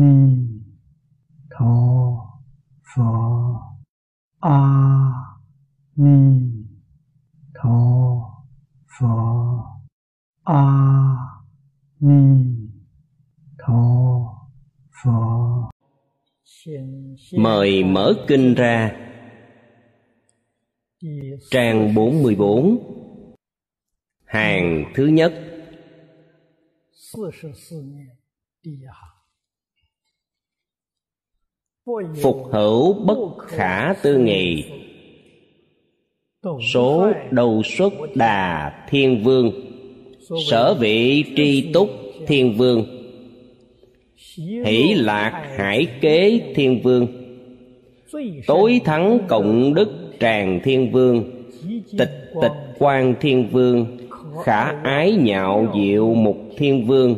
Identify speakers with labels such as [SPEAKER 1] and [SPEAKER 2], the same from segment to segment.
[SPEAKER 1] ni tho pho. A ni tho pho. A ni tho pho.
[SPEAKER 2] Mời mở kinh ra. Trang 44 Hàng thứ nhất. Phục hữu bất khả tư nghị. Số đầu xuất đà thiên vương. Sở vị tri túc thiên vương. Hỷ lạc hải kế thiên vương. Tối thắng cộng đức tràng thiên vương. Tịch tịch quan thiên vương. Khả ái nhạo diệu mục thiên vương.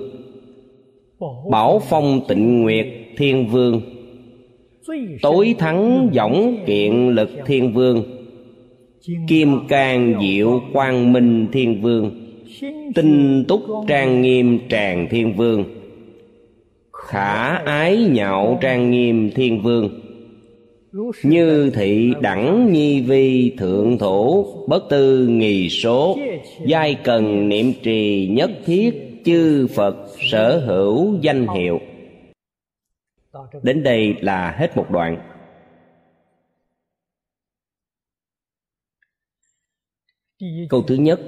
[SPEAKER 2] Bảo phong tịnh nguyệt thiên vương. Tối thắng võng kiện lực thiên vương, Kim can diệu quang minh thiên vương, Tinh túc trang nghiêm tràng thiên vương, Khả ái nhạo trang nghiêm thiên vương, Như thị đẳng nhi vi thượng thủ Bất tư nghì số, Giai cần niệm trì nhất thiết, Chư Phật sở hữu danh hiệu. Đến đây là hết một đoạn. Câu thứ nhất.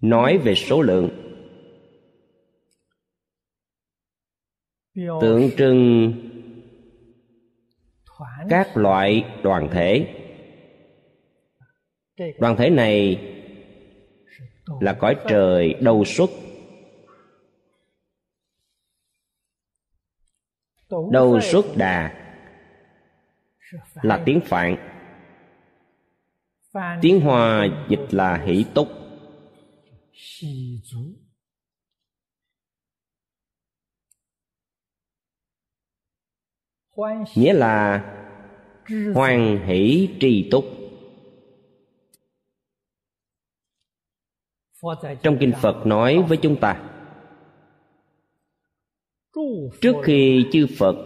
[SPEAKER 2] Nói về số lượng. Tượng trưng các loại đoàn thể. Đoàn thể này là cõi trời đầu xuất đầu xuất đà là tiếng phạn. Tiếng hoa dịch là hỷ túc. Nghĩa là hoan hỷ tri túc. Trong kinh phật nói với chúng ta trước khi chư phật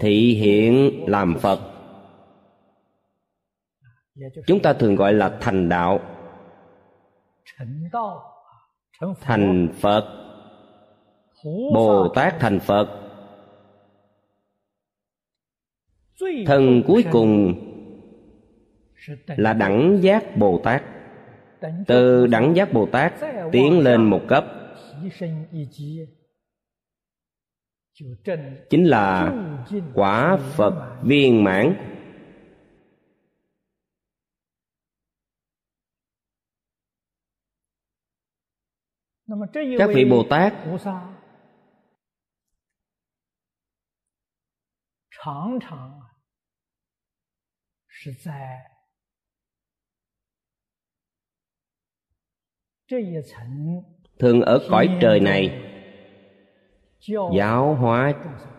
[SPEAKER 2] thị hiện làm phật, chúng ta thường gọi là thành đạo. Thành phật bồ tát thành phật. Thân cuối cùng là đẳng giác bồ tát từ đẳng giác bồ tát tiến lên một cấp chính là quả phật viên mãn. các vị bồ tát thường ở cõi trời này. Giáo hóa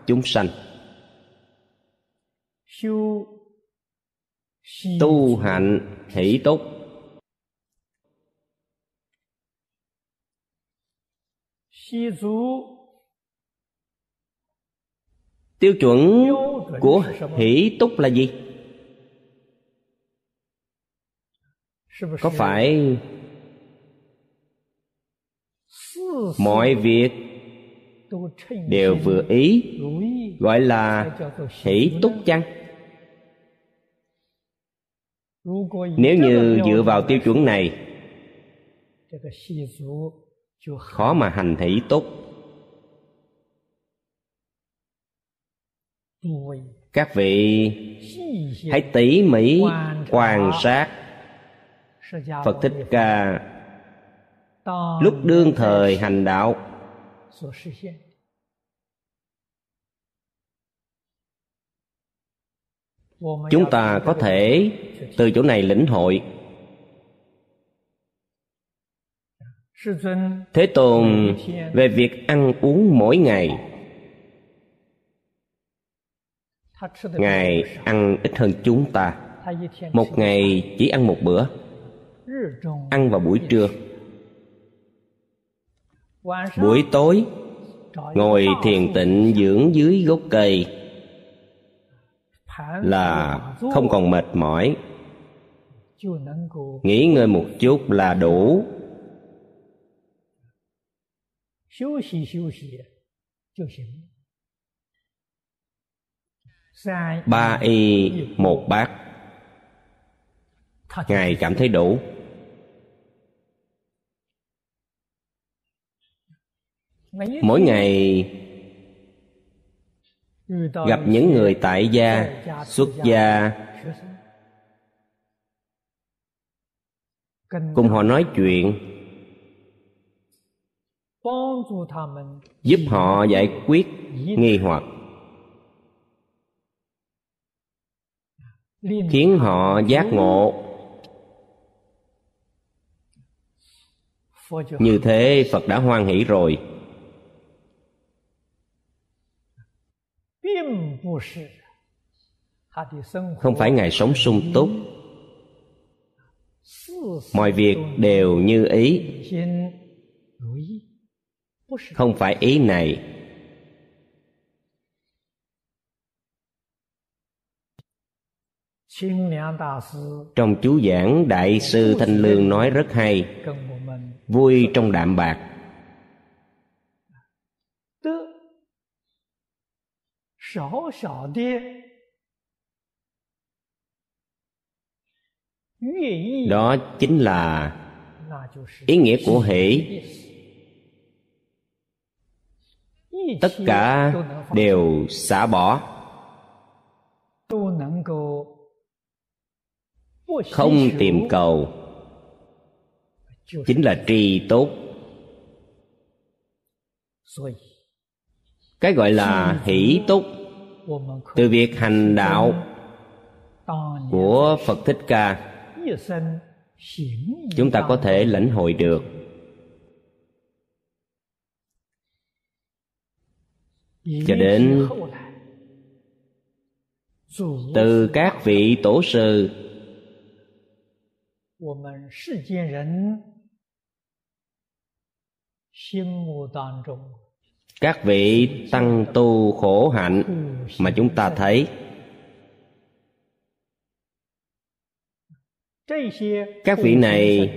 [SPEAKER 2] chúng sanh. Tu hạnh hỷ túc tiêu chuẩn của hỷ túc là gì? Có phải mọi việc đều vừa ý gọi là hỷ túc chăng? Nếu như dựa vào tiêu chuẩn này khó mà hành hỷ túc. Các vị hãy tỉ mỉ quan sát phật thích ca lúc đương thời hành đạo. Chúng ta có thể từ chỗ này lĩnh hội. Thế tôn, về việc ăn uống mỗi ngày, ngài ăn ít hơn chúng ta. Một ngày chỉ ăn một bữa. Ăn vào buổi trưa buổi tối, ngồi thiền tịnh dưỡng dưới gốc cây là không còn mệt mỏi. Nghỉ ngơi một chút là đủ. Ba y một bát. Ngài cảm thấy đủ. Mỗi ngày gặp những người tại gia xuất gia cùng họ nói chuyện giúp họ giải quyết nghi hoặc khiến họ giác ngộ như thế phật đã hoan hỷ rồi không phải ngài sống sung túc. mọi việc đều như ý. không phải ý này. trong chú giảng đại sư thanh lương nói rất hay. vui trong đạm bạc đó chính là ý nghĩa của hỷ tất cả đều xả bỏ không tìm cầu chính là tri tốt cái gọi là hỷ túc từ việc hành đạo của phật thích ca, chúng ta có thể lãnh hội được. Cho đến từ các vị tổ sư các vị tăng tu khổ hạnh mà chúng ta thấy. Các vị này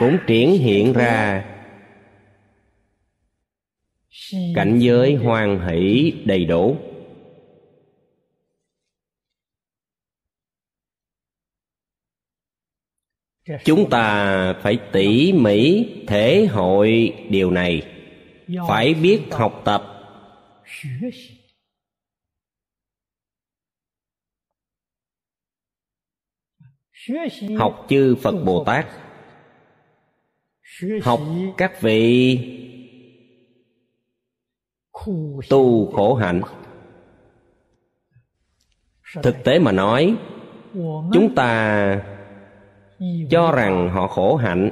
[SPEAKER 2] cũng triển hiện ra cảnh giới hoan hỷ đầy đủ. Chúng ta phải tỉ mỉ thể hội điều này. Phải biết học tập. học chư phật bồ tát. Học các vị tu khổ hạnh. Thực tế mà nói chúng ta cho rằng họ khổ hạnh.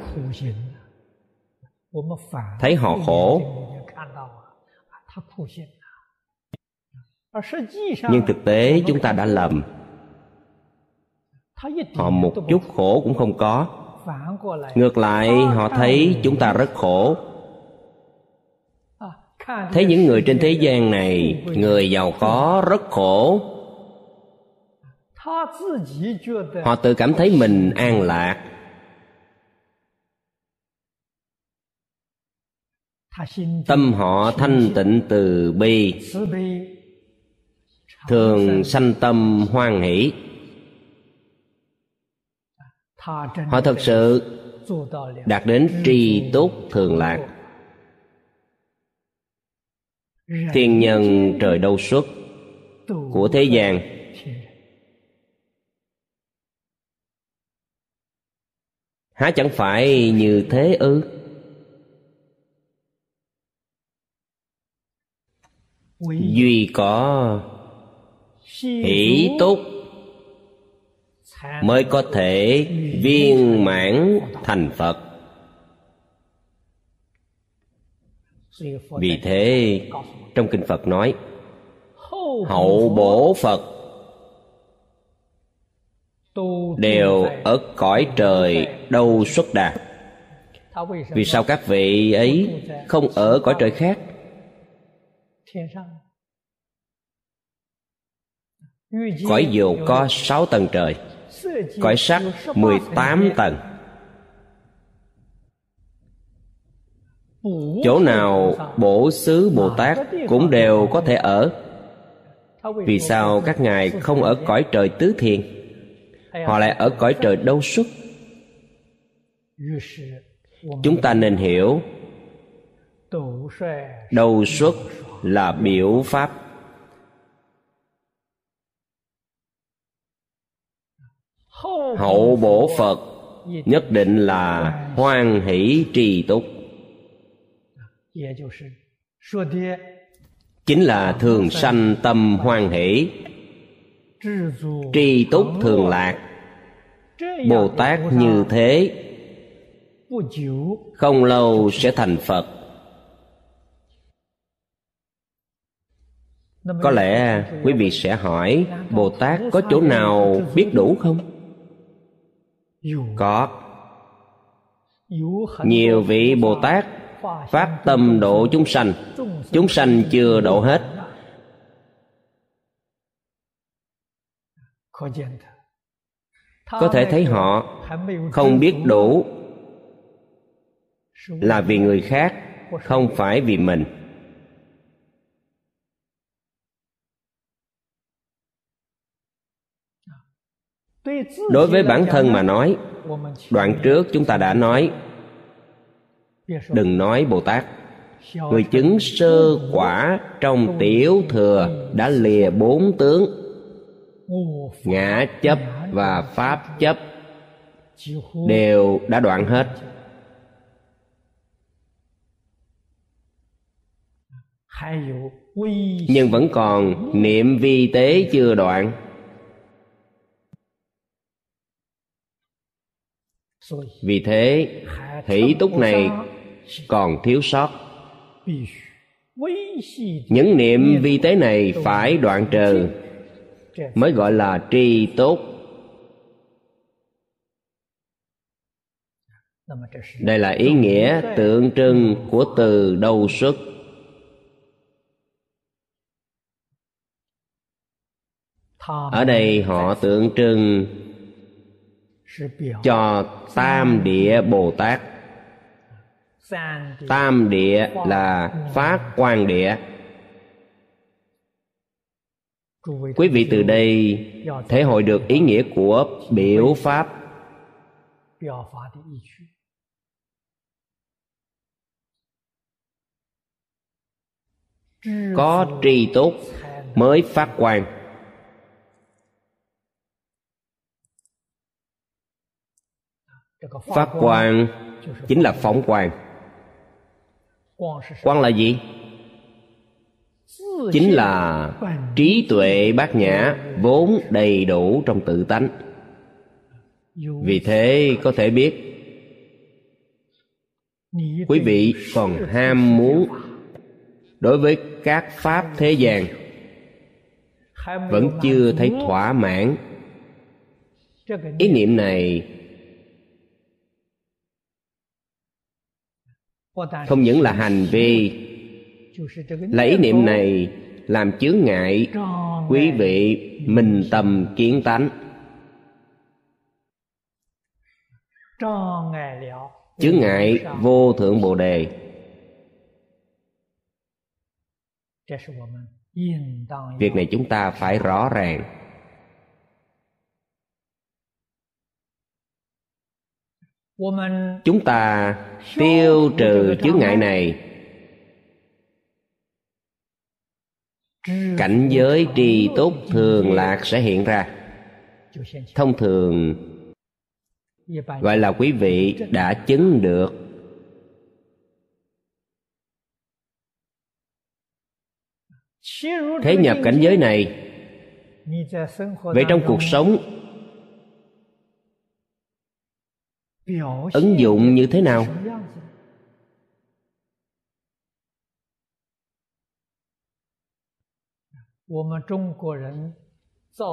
[SPEAKER 2] thấy họ khổ. nhưng thực tế chúng ta đã lầm. họ một chút khổ cũng không có. ngược lại họ thấy chúng ta rất khổ. Thấy những người trên thế gian này người giàu có rất khổ họ tự cảm thấy mình an lạc。tâm họ thanh tịnh từ bi thường sanh tâm hoan hỷ。họ thật sự đạt đến tri tốt thường lạc。thiên nhân trời đâu xuất của thế gian há chẳng phải như thế ư? Duy có hỷ tốt mới có thể viên mãn thành phật. Vì thế trong kinh phật nói hậu bổ phật đều ở cõi trời đâu xuất đạt vì sao các vị ấy không ở cõi trời khác? Cõi dục có sáu tầng trời cõi sắc mười tám tầng. Chỗ nào bổ xứ bồ tát cũng đều có thể ở. Vì sao các ngài không ở cõi trời tứ thiền họ lại ở cõi trời đâu xuất chúng ta nên hiểu đầu xuất là biểu pháp. Hậu bổ phật nhất định là hoan hỷ trì túc chính là thường sanh tâm hoan hỷ tri túc thường lạc. bồ tát như thế không lâu sẽ thành phật. Có lẽ quý vị sẽ hỏi bồ tát có chỗ nào biết đủ không? Có. Nhiều vị bồ tát phát tâm độ chúng sanh. Chúng sanh chưa độ hết có thể thấy họ không biết đủ là vì người khác không phải vì mình. Đối với bản thân mà nói đoạn trước chúng ta đã nói đừng nói bồ tát. Người chứng sơ quả trong tiểu thừa đã lìa bốn tướng ngã chấp và pháp chấp đều đã đoạn hết. Nhưng vẫn còn niệm vi tế chưa đoạn. Vì thế hỷ túc này còn thiếu sót. Những niệm vi tế này phải đoạn trừ mới gọi là tri tốt. Đây là ý nghĩa tượng trưng của từ đầu xuất ở đây họ tượng trưng cho tam địa bồ tát. Tam địa là phát quan địa quý vị từ đây thể hội được ý nghĩa của biểu pháp. Có tri tốt mới phát quan phát quan chính là phóng quan quan là gì? Chính là trí tuệ bát nhã vốn đầy đủ trong tự tánh. Vì thế có thể biết, quý vị còn ham muốn đối với các pháp thế gian, vẫn chưa thấy thỏa mãn. Ý niệm này không những là hành vi là ý niệm này làm chướng ngại quý vị minh tâm kiến tánh. Chướng ngại vô thượng bồ đề. Việc này chúng ta phải rõ ràng. Chúng ta tiêu trừ chướng ngại này cảnh giới trì tốt thường lạc sẽ hiện ra. Thông thường, gọi là quý vị đã chứng được. Thế nhập cảnh giới này, vậy trong cuộc sống, ứng dụng như thế nào?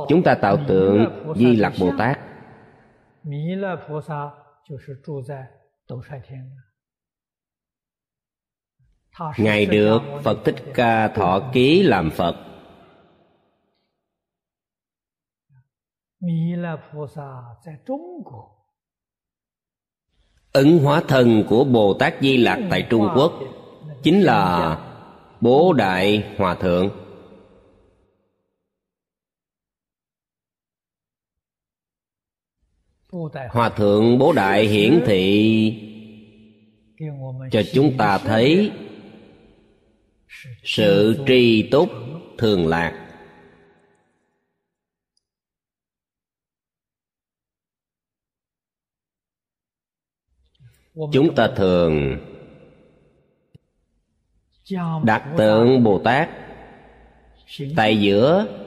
[SPEAKER 2] Chúng ta tạo tượng di lặc bồ tát。ngài được phật thích ca thọ ký làm phật。ứng hóa thân của bồ tát di lặc tại trung quốc chính là bố đại hòa thượng hòa thượng bố đại hiển thị cho chúng ta thấy sự tri túc thường lạc. Chúng ta thường đặt tượng bồ tát tại giữa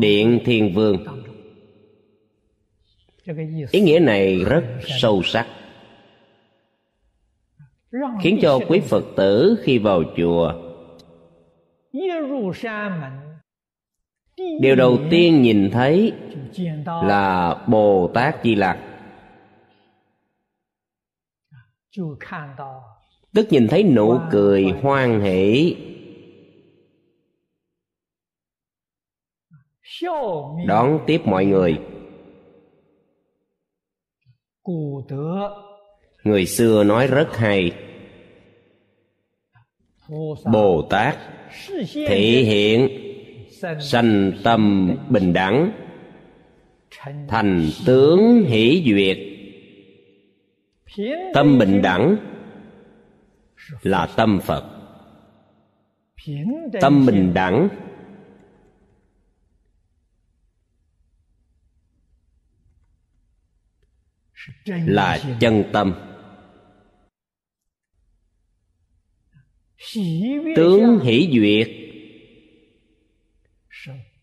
[SPEAKER 2] điện thiên vương。ý nghĩa này rất sâu sắc khiến cho quý phật tử khi vào chùa điều đầu tiên nhìn thấy là bồ tát di lặc。tức nhìn thấy nụ cười hoan hỷ đón tiếp mọi người. Người xưa nói rất hay. Bồ tát thể hiện sanh tâm bình đẳng thành tướng hỷ duyệt. Tâm bình đẳng là tâm phật. Tâm bình đẳng là chân tâm. Tướng hỷ duyệt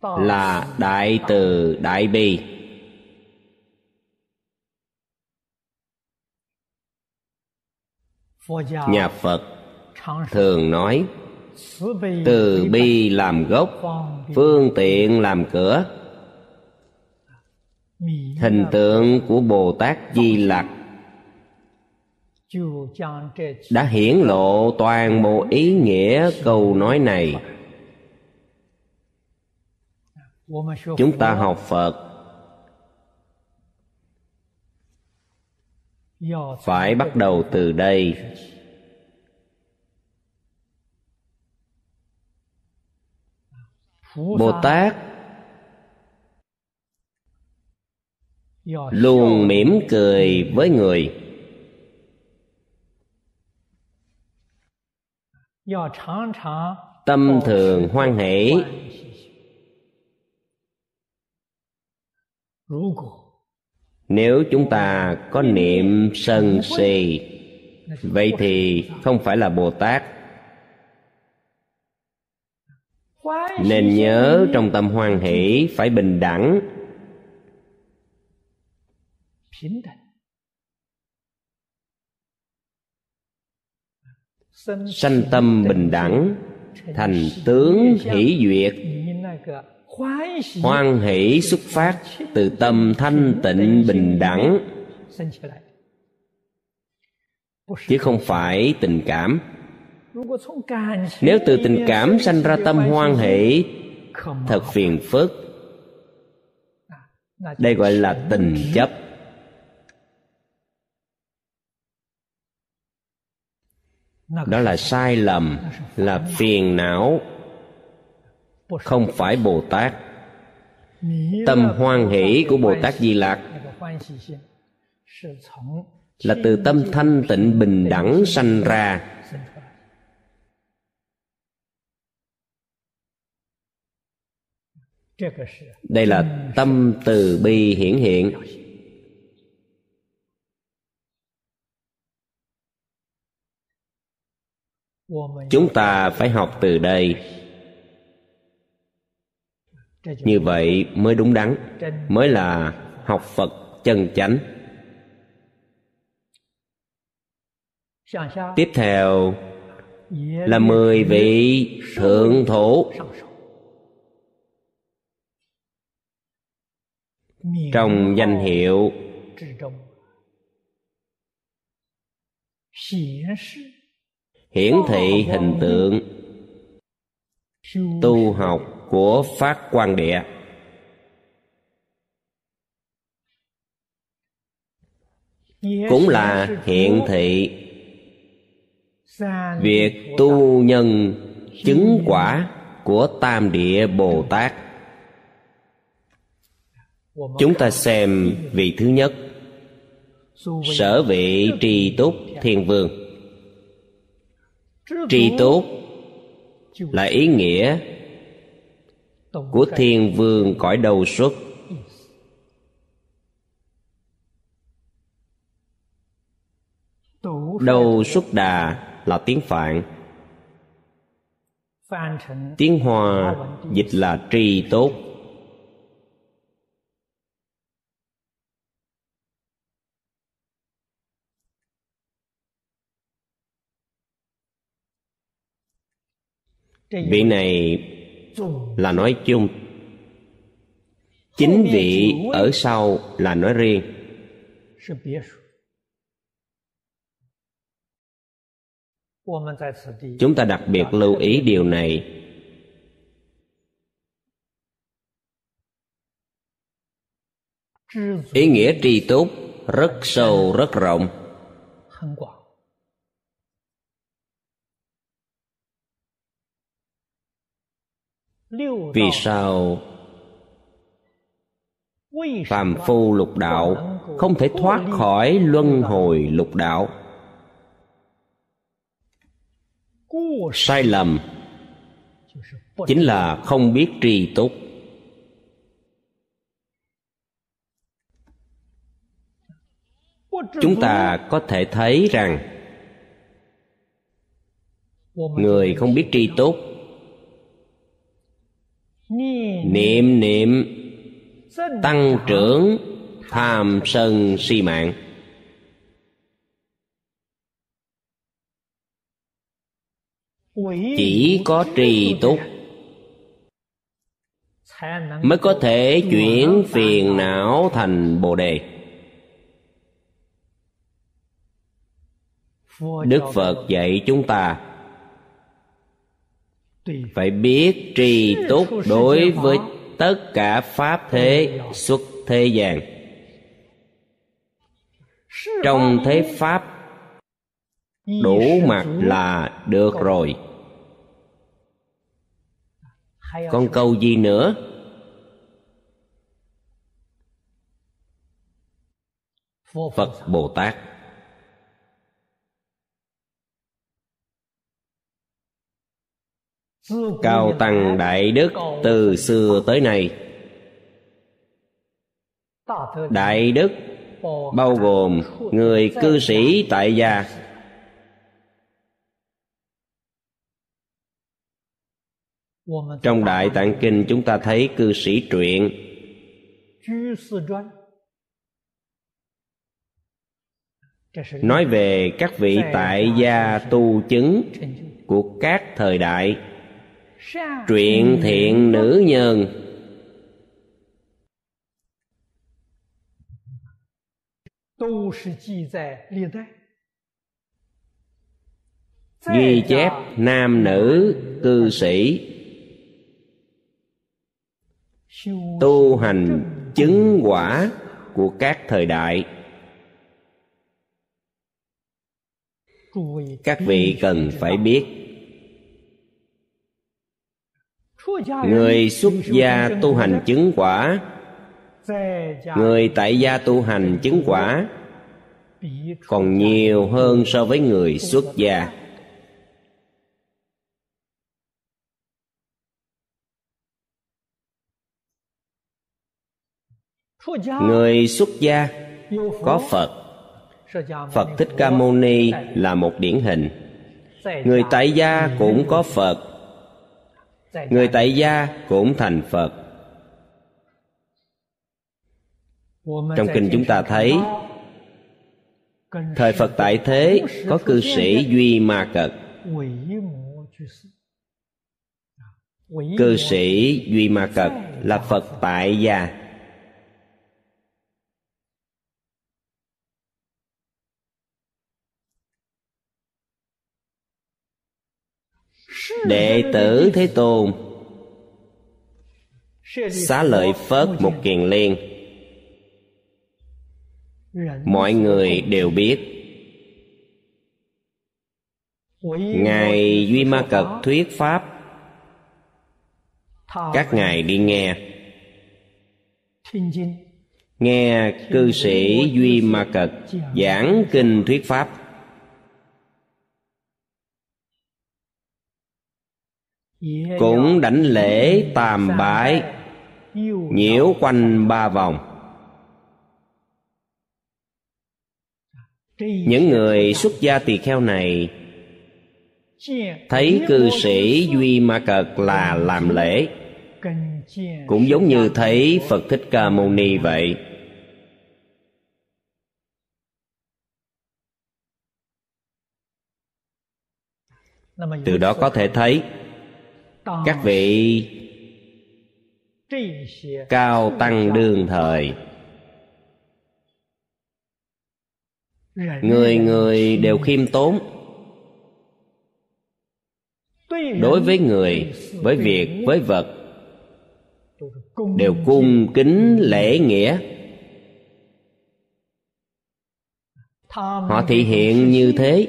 [SPEAKER 2] là đại từ đại bi. Nhà phật thường nói từ bi làm gốc phương tiện làm cửa hình tượng của bồ tát di lặc đã hiển lộ toàn bộ ý nghĩa câu nói này. Chúng ta học phật phải bắt đầu từ đây. Bồ tát luôn mỉm cười với người. Tâm thường hoan hỷ. Nếu chúng ta có niệm sân si vậy thì không phải là bồ tát. Nên nhớ trong tâm hoan hỷ phải bình đẳng sanh tâm bình đẳng thành tướng hỷ duyệt. Hoan hỷ xuất phát từ tâm thanh tịnh bình đẳng. Chứ không phải tình cảm. Nếu từ tình cảm sanh ra tâm hoan hỷ thật phiền phức. Đây gọi là tình chấp đó là sai lầm là phiền não. Không phải bồ tát. Tâm hoan hỷ của bồ tát di lặc. là từ tâm thanh tịnh bình đẳng sanh ra. đây là tâm từ bi hiển hiện chúng ta phải học từ đây. Như vậy mới đúng đắn mới là học phật chân chánh. Tiếp theo là mười vị thượng thủ trong danh hiệu hiển thị hình tượng tu học của phát quan địa. Cũng là hiện thị việc tu nhân chứng quả của tam địa bồ tát. Chúng ta xem vị thứ nhất, sở vị tri túc thiên vương tri túc là ý nghĩa của thiên vương cõi đầu xuất. Đầu xuất đà là tiếng phạn. Tiếng hoa dịch là tri tốt vị này là nói chung. Chính vị ở sau là nói riêng. Chúng ta đặc biệt lưu ý điều này. Ý nghĩa tri túc rất sâu rất rộng vì sao? Phàm phu lục đạo không thể thoát khỏi luân hồi lục đạo. Sai lầm. Chính là không biết tri túc. Chúng ta có thể thấy rằng người không biết tri túc niệm niệm. Tăng trưởng tham sân si mạng. Chỉ có trì túc mới có thể chuyển phiền não thành bồ đề. Đức phật dạy chúng ta phải biết trì túc đối với tất cả pháp thế xuất thế gian. Trong thế pháp, đủ mặt là được rồi. Còn câu gì nữa? Phật bồ tát. Cao tăng đại đức từ xưa tới nay. Đại đức bao gồm người cư sĩ tại gia. Trong đại tạng kinh chúng ta thấy cư sĩ truyện. Nói về các vị tại gia tu chứng của các thời đại truyện thiện nữ nhân. Ghi chép nam nữ, cư sĩ. Tu hành chứng quả của các thời đại. Các vị cần phải biết. Người xuất gia tu hành chứng quả. Người tại gia tu hành chứng quả. Còn nhiều hơn so với người xuất gia. Người xuất gia có phật. Phật thích ca mâu ni là một điển hình. Người tại gia cũng có phật người tại gia cũng thành phật. Trong kinh chúng ta thấy, thời phật tại thế có cư sĩ duy ma cật. Cư sĩ duy ma cật là phật tại gia. Đệ tử thế tôn xá lợi phớt một kiền liên. Mọi người đều biết, ngài duy ma cật thuyết pháp. Các ngài đi nghe. Nghe cư sĩ duy ma cật giảng kinh thuyết pháp. Cũng đảnh lễ tam bái nhiễu quanh ba vòng. Những người xuất gia tỳ kheo này thấy cư sĩ duy ma cật là làm lễ. Cũng giống như thấy phật thích ca mâu ni vậy. Từ đó có thể thấy các vị cao tăng đương thời. Người người đều khiêm tốn. Đối với người với việc với vật đều cung kính lễ nghĩa. Họ thể hiện như thế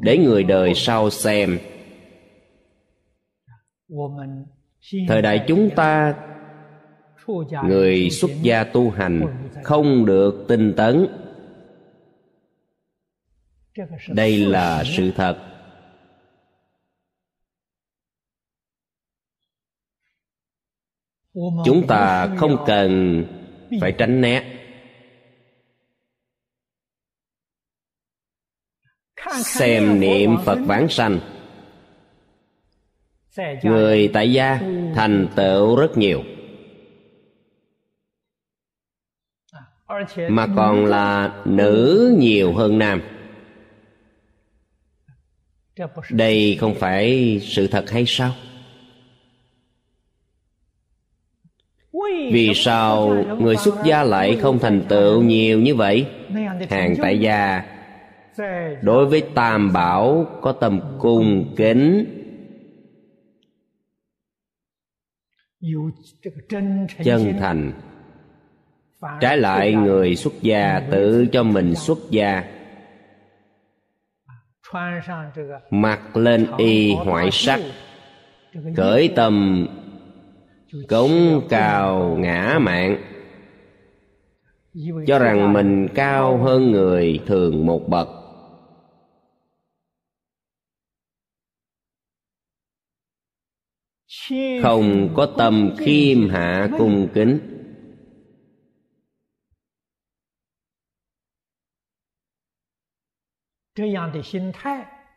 [SPEAKER 2] để người đời sau xem thời đại chúng ta, người xuất gia tu hành không được tinh tấn. Đây là sự thật. Chúng ta không cần phải tránh né. Xem niệm phật vãng sanh người tại gia thành tựu rất nhiều. Mà còn là nữ nhiều hơn nam. Đây không phải sự thật hay sao? Vì sao người xuất gia lại không thành tựu nhiều như vậy? Hàng tại gia đối với tam bảo có tâm cung kính chân thành. trái lại người xuất gia tự cho mình xuất gia. Mặc lên y hoại sắc. cởi tâm. Cống cao ngã mạng. Cho rằng mình cao hơn người thường một bậc không có tâm khiêm hạ cung kính.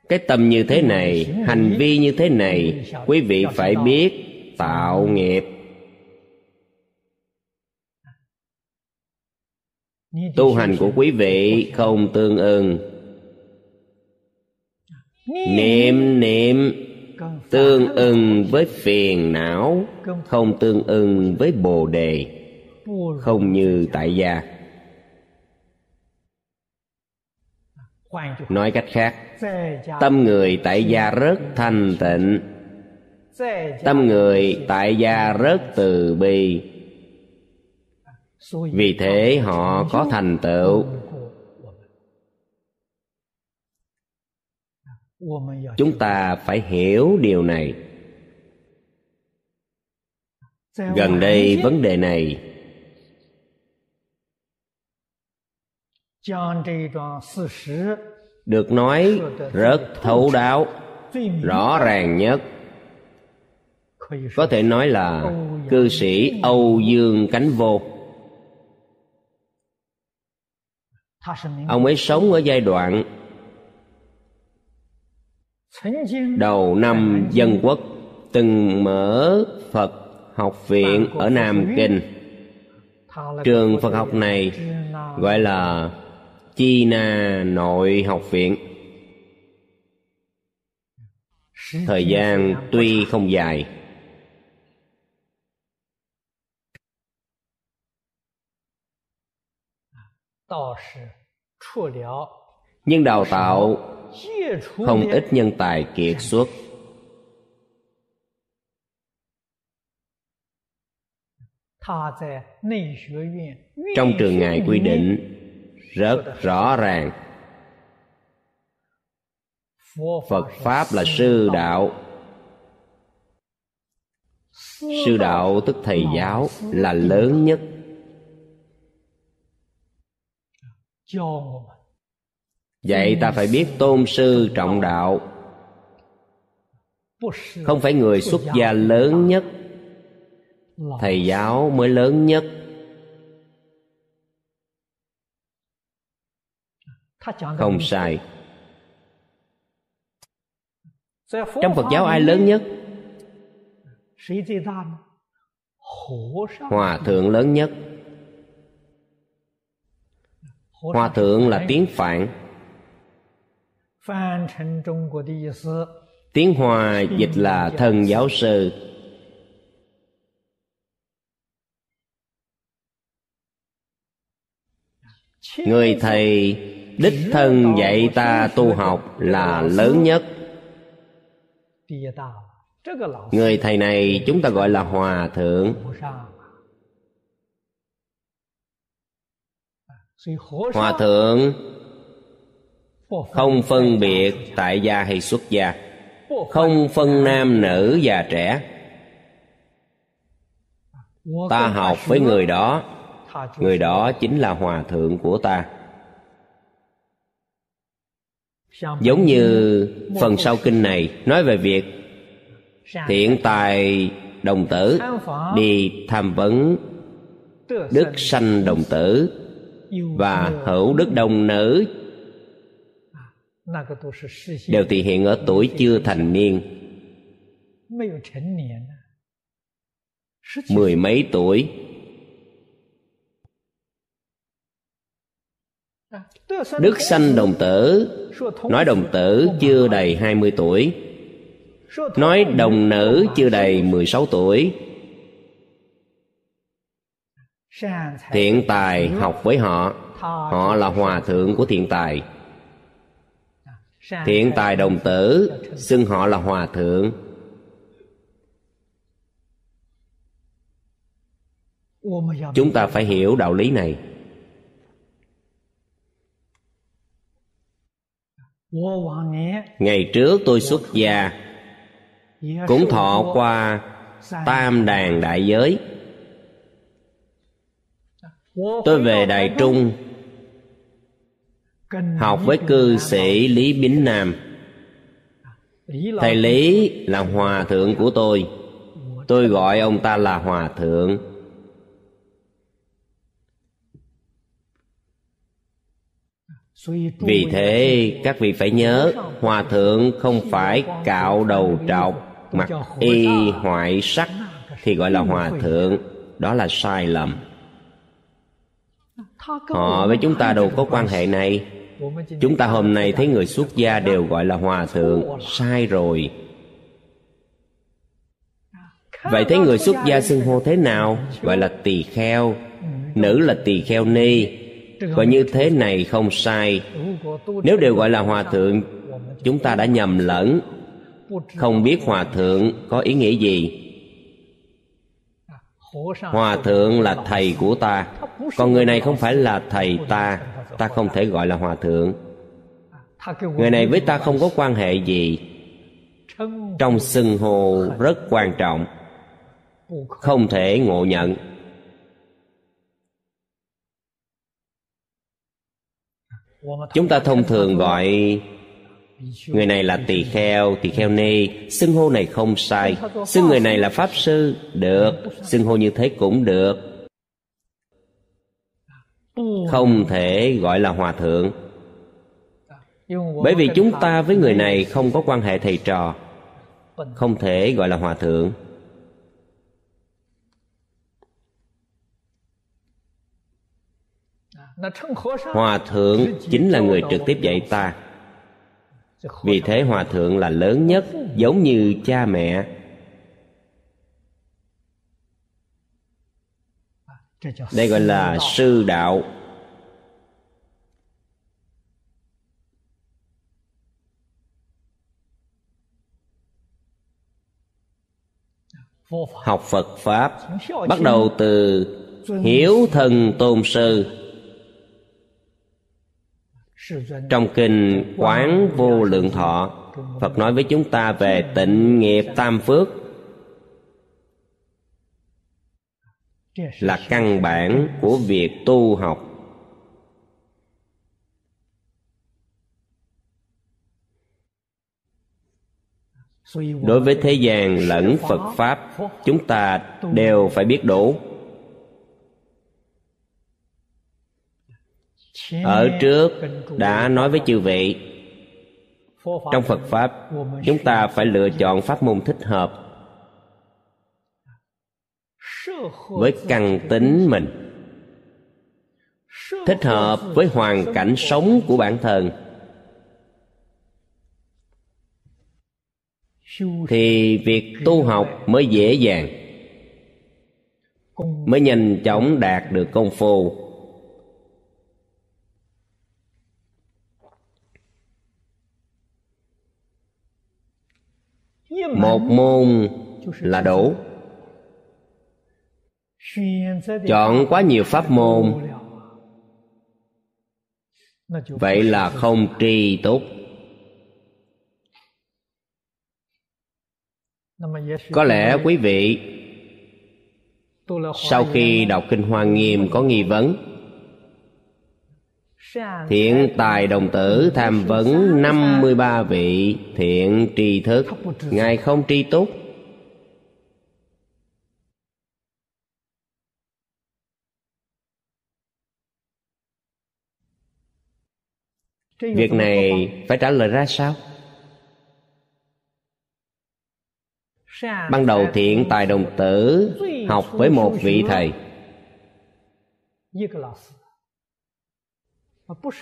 [SPEAKER 2] Cái tâm như thế này, hành vi như thế này, quý vị phải biết tạo nghiệp. Tu hành của quý vị không tương ưng. Niệm niệm tương ưng với phiền não không tương ưng với bồ đề không như tại gia. Nói cách khác tâm người tại gia rất thanh tịnh. Tâm người tại gia rất từ bi. Vì thế họ có thành tựu chúng ta phải hiểu điều này. Gần đây vấn đề này được nói rất thấu đáo rõ ràng nhất. Có thể nói là cư sĩ âu dương cánh vô. Ông ấy sống ở giai đoạn đầu năm dân quốc từng mở phật học viện ở nam kinh. Trường phật học này gọi là chi na nội học viện. Thời gian tuy không dài. Nhưng đào tạo không ít nhân tài kiệt xuất. trong trường ngài quy định rất rõ ràng. Phật pháp là sư đạo. sư đạo tức thầy giáo là lớn nhất vậy ta phải biết tôn sư trọng đạo. Không phải người xuất gia lớn nhất, thầy giáo mới lớn nhất. Không sai. Trong phật giáo ai lớn nhất? Hòa thượng lớn nhất. Hòa thượng là tiếng phạn tiếng hòa dịch là thần giáo sư. Người thầy đích thân dạy ta tu học là lớn nhất. Người thầy này chúng ta gọi là hòa thượng. Hòa thượng không phân biệt tại gia hay xuất gia. Không phân nam nữ già trẻ. Ta học với người đó. Người đó chính là hòa thượng của ta. Giống như phần sau kinh này nói về việc thiện tài đồng tử đi tham vấn đức sanh đồng tử và hữu đức đồng nữ đều thể hiện ở tuổi chưa thành niên。mười mấy tuổi。Đức sanh đồng tử。Nói đồng tử chưa đầy 20 tuổi。Nói đồng nữ chưa đầy 16 tuổi。Thiện tài học với họ。Họ là hòa thượng của thiện tài Thiện tài đồng tử, Xưng họ là hòa thượng. Chúng ta phải hiểu đạo lý này. Ngày trước tôi xuất gia, cũng thọ qua tam đàn đại giới. Tôi về đài trung học với cư sĩ lý bính nam. Thầy lý là hòa thượng của tôi. tôi gọi ông ta là hòa thượng. Vì thế các vị phải nhớ hòa thượng không phải cạo đầu trọc mặc y hoại sắc thì gọi là hòa thượng. Đó là sai lầm. Họ với chúng ta đâu có quan hệ này chúng ta hôm nay thấy người xuất gia đều gọi là hòa thượng. Sai rồi. Vậy thấy người xuất gia xưng hô thế nào? Gọi là tỳ kheo. Nữ là tỳ kheo ni. Coi như thế này không sai. Nếu đều gọi là hòa thượng, Chúng ta đã nhầm lẫn. Không biết hòa thượng có ý nghĩa gì. Hòa thượng là thầy của ta. Còn người này không phải là thầy ta. Ta không thể gọi là hòa thượng. Người này với ta không có quan hệ gì. Trong xưng hô rất quan trọng. Không thể ngộ nhận. Chúng ta thông thường gọi người này là tỳ kheo tỳ kheo ni. Xưng hô này không sai. Xưng người này là pháp sư. Được. Xưng hô như thế cũng được không thể gọi là hòa thượng. Bởi vì chúng ta với người này không có quan hệ thầy trò. Không thể gọi là hòa thượng. Hòa thượng chính là người trực tiếp dạy ta. Vì thế hòa thượng là lớn nhất, giống như cha mẹ. đây gọi là sư đạo. Học phật pháp bắt đầu từ hiếu thân tôn sư. Trong kinh quán vô lượng thọ phật nói với chúng ta về tịnh nghiệp tam phước. Là căn bản của việc tu học. Đối với thế gian lẫn phật pháp chúng ta đều phải biết đủ. Ở trước đã nói với chư vị trong phật pháp chúng ta phải lựa chọn pháp môn thích hợp với căn tính mình. Thích hợp với hoàn cảnh sống của bản thân. Thì việc tu học mới dễ dàng. Mới nhanh chóng đạt được công phu. Một môn là đủ chọn quá nhiều pháp môn. vậy là không tri túc. Có lẽ quý vị sau khi đọc kinh hoa nghiêm có nghi vấn Thiện tài đồng tử tham vấn 53 vị thiện tri thức. Ngài không tri túc Việc này phải trả lời ra sao? ban đầu thiện tài đồng tử học với một vị thầy.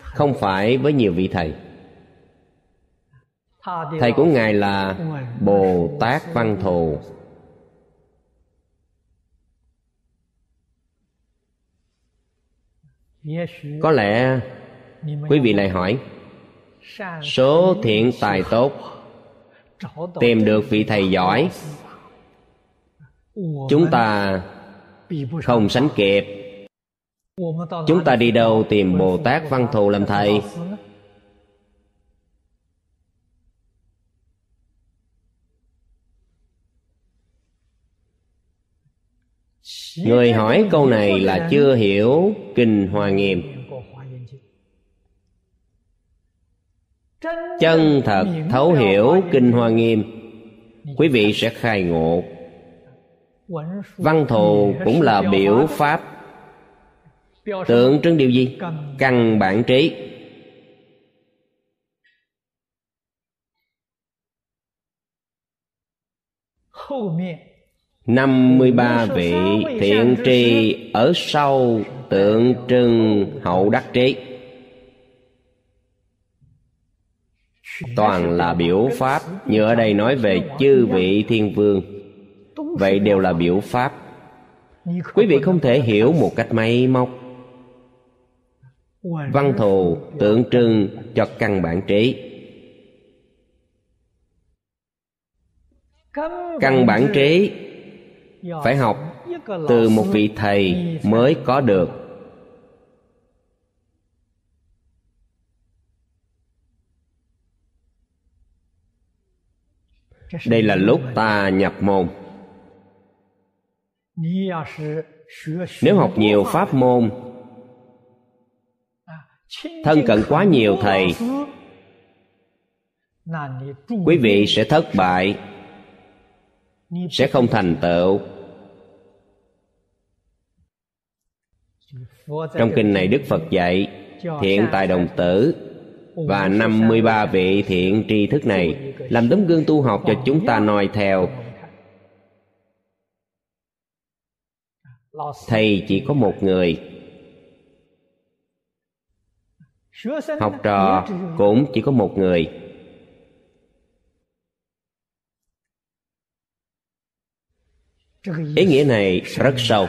[SPEAKER 2] Không phải với nhiều vị thầy. Thầy của ngài là bồ tát văn thù. Có lẽ quý vị lại hỏi số thiện tài tốt tìm được vị thầy giỏi chúng ta không sánh kịp. Chúng ta đi đâu tìm bồ tát văn thù làm thầy? người hỏi câu này là chưa hiểu kinh hoa nghiêm chân thật thấu hiểu kinh hoa nghiêm quý vị sẽ khai ngộ. Văn thù cũng là biểu pháp. Tượng trưng điều gì? Căn bản trí. Năm mươi ba vị thiện tri ở sau tượng trưng hậu đắc trí toàn là biểu pháp. Như ở đây nói về chư vị thiên vương. Vậy đều là biểu pháp. Quý vị không thể hiểu một cách máy móc. Văn thù, tượng trưng cho căn bản trí. Căn bản trí phải học từ một vị thầy mới có được. Đây là lúc ta nhập môn. Nếu học nhiều pháp môn, thân cận quá nhiều thầy, quý vị sẽ thất bại, sẽ không thành tựu. Trong kinh này đức phật dạy, thiện tài đồng tử và 53 vị thiện tri thức này làm tấm gương tu học cho chúng ta noi theo. Thầy chỉ có một người. Học trò cũng chỉ có một người. Ý nghĩa này rất sâu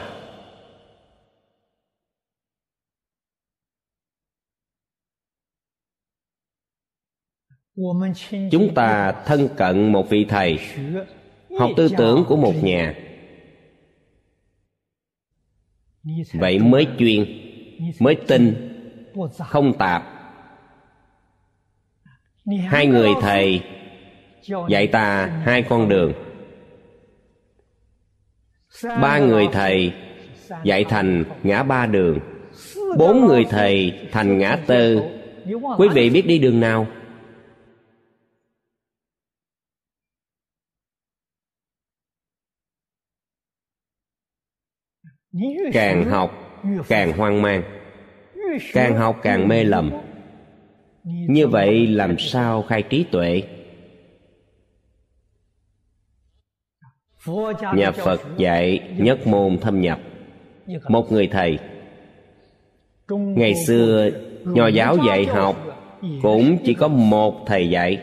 [SPEAKER 2] chúng ta thân cận một vị thầy học tư tưởng của một nhà. Vậy mới chuyên mới tinh không tạp. Hai người thầy dạy ta hai con đường. Ba người thầy dạy thành ngã ba đường. Bốn người thầy thành ngã tư. Quý vị biết đi đường nào càng học, càng hoang mang. Càng học càng mê lầm. Như vậy làm sao khai trí tuệ? Nhà phật dạy nhất môn thâm nhập. Một người thầy, ngày xưa nho giáo dạy học cũng chỉ có một thầy dạy.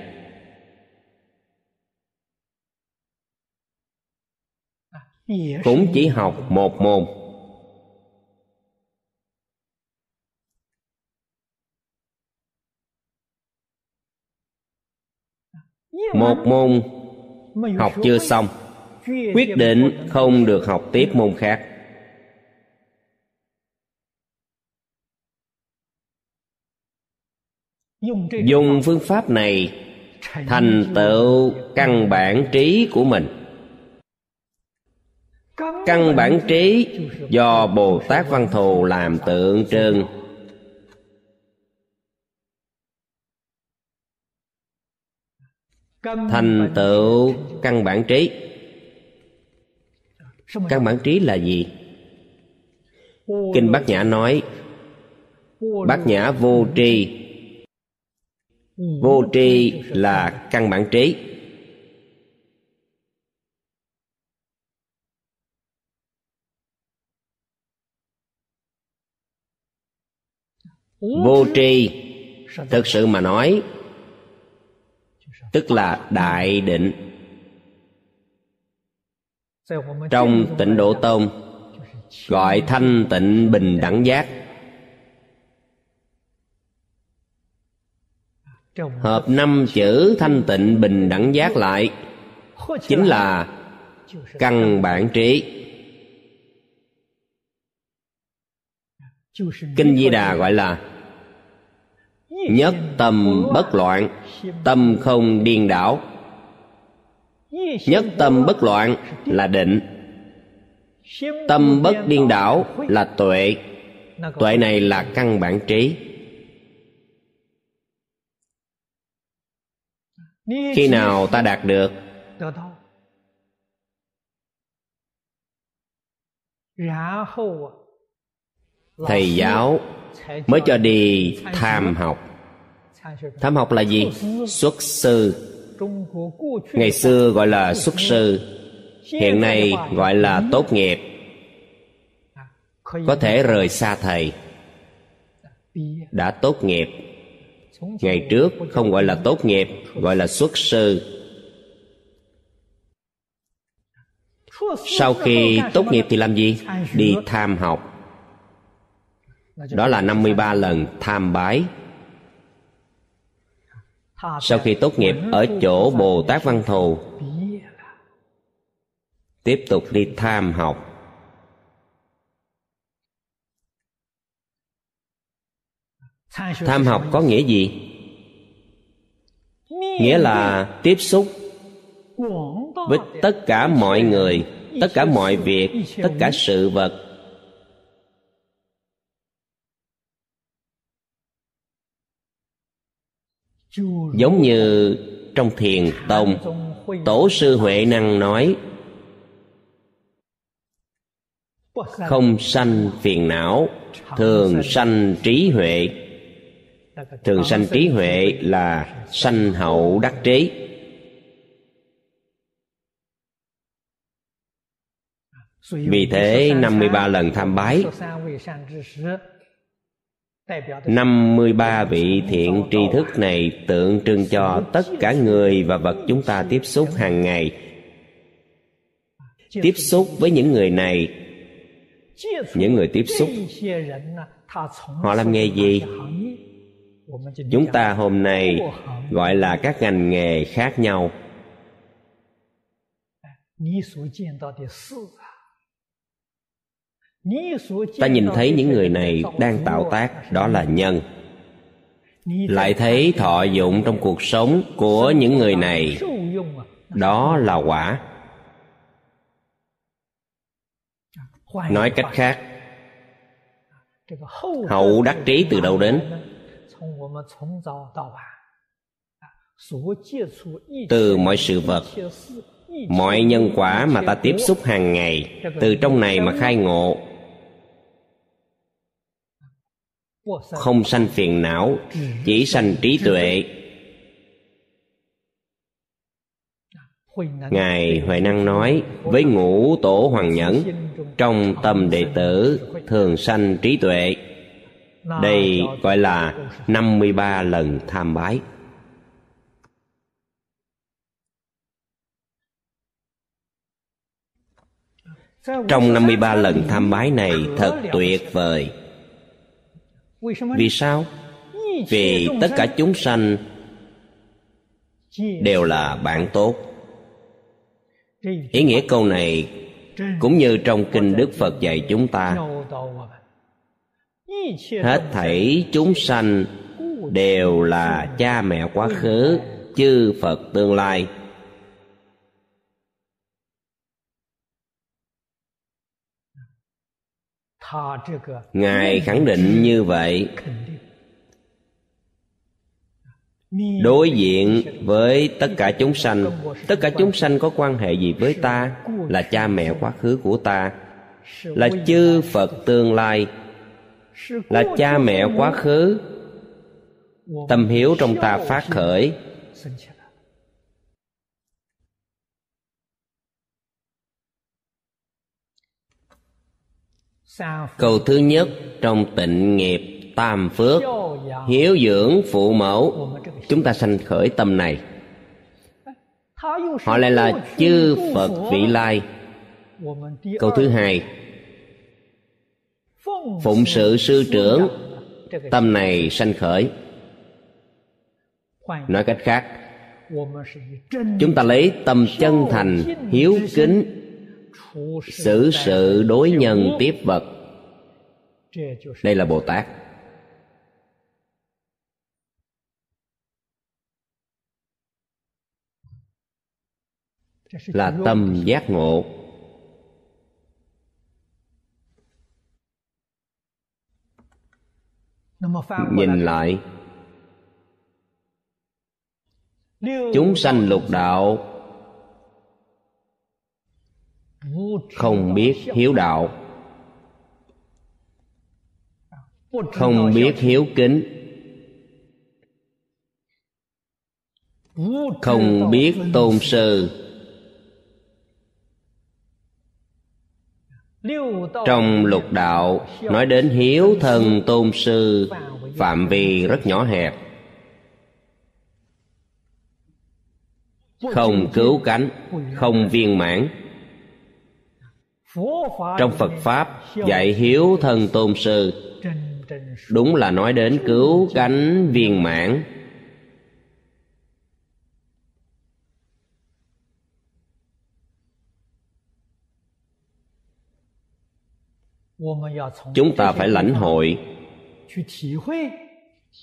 [SPEAKER 2] Cũng chỉ học một môn. Một môn học chưa xong quyết định không được học tiếp môn khác. Dùng phương pháp này thành tựu căn bản trí của mình. Căn bản trí do bồ tát văn thù làm tượng trưng thành tựu căn bản trí. Căn bản trí là gì? Kinh bát nhã nói bát nhã vô tri. Vô tri là căn bản trí. Vô tri thực sự mà nói tức là đại định. Trong tịnh độ tông, gọi thanh tịnh bình đẳng giác. Hợp năm chữ thanh tịnh bình đẳng giác lại, chính là căn bản trí. Kinh di đà gọi là nhất tâm bất loạn, tâm không điên đảo. Nhất tâm bất loạn là định. Tâm bất điên đảo là tuệ. Tuệ này là căn bản trí. Khi nào ta đạt được? Thầy giáo mới cho đi tham học tham học là gì? Xuất sư. Ngày xưa gọi là xuất sư. Hiện nay gọi là tốt nghiệp. Có thể rời xa thầy. Đã tốt nghiệp. Ngày trước không gọi là tốt nghiệp, gọi là xuất sư. Sau khi tốt nghiệp thì làm gì? Đi tham học. Đó là 53 lần tham bái sau khi tốt nghiệp ở chỗ bồ tát văn thù tiếp tục đi tham học. Tham học có nghĩa gì? Nghĩa là tiếp xúc với tất cả mọi người tất cả mọi việc tất cả sự vật giống như trong thiền tông, tổ sư huệ năng nói, không sanh phiền não, thường sanh trí huệ. Thường sanh trí huệ là sanh hậu đắc trí. Vì thế 53 lần tham bái 53 vị thiện tri thức này tượng trưng cho tất cả người và vật chúng ta tiếp xúc hàng ngày. Tiếp xúc với những người này. Những người tiếp xúc. Họ làm nghề gì? Chúng ta hôm nay gọi là các ngành nghề khác nhau ta nhìn thấy những người này đang tạo tác đó là nhân. Lại thấy thọ dụng trong cuộc sống của những người này đó là quả. Nói cách khác hậu đắc trí từ đâu đến? Từ mọi sự vật mọi nhân quả mà ta tiếp xúc hàng ngày từ trong này mà khai ngộ không sanh phiền não, chỉ sanh trí tuệ. Ngài huệ năng nói, với ngũ tổ hoàng nhẫn, trong tâm đệ tử thường sanh trí tuệ. Đây gọi là 53 lần tham bái. Trong 53 lần tham bái này thật tuyệt vời. Vì sao? Vì tất cả chúng sanh đều là bạn tốt. Ý nghĩa câu này cũng như trong kinh Đức Phật dạy chúng ta. Hết thảy chúng sanh đều là cha mẹ quá khứ chư Phật tương lai ngài khẳng định như vậy. đối diện với tất cả chúng sanh tất cả chúng sanh có quan hệ gì với ta là cha mẹ quá khứ của ta là chư phật tương lai là cha mẹ quá khứ. tâm hiếu trong ta phát khởi câu thứ nhất trong tịnh nghiệp tam phước hiếu dưỡng phụ mẫu chúng ta sanh khởi tâm này. Họ lại là chư phật vị lai. Câu thứ hai phụng sự sư trưởng tâm này sanh khởi. Nói cách khác chúng ta lấy tâm chân thành hiếu kính xử sự đối nhân tiếp vật đây là bồ tát là tâm giác ngộ. Nhìn lại, chúng sanh lục đạo không biết hiếu đạo. Không biết hiếu kính. Không biết tôn sư. Trong lục đạo, nói đến hiếu thân tôn sư, phạm vi rất nhỏ hẹp. Không cứu cánh, không viên mãn trong phật pháp dạy hiếu thân tôn sư. Đúng là nói đến cứu cánh viên mãn. Chúng ta phải lãnh hội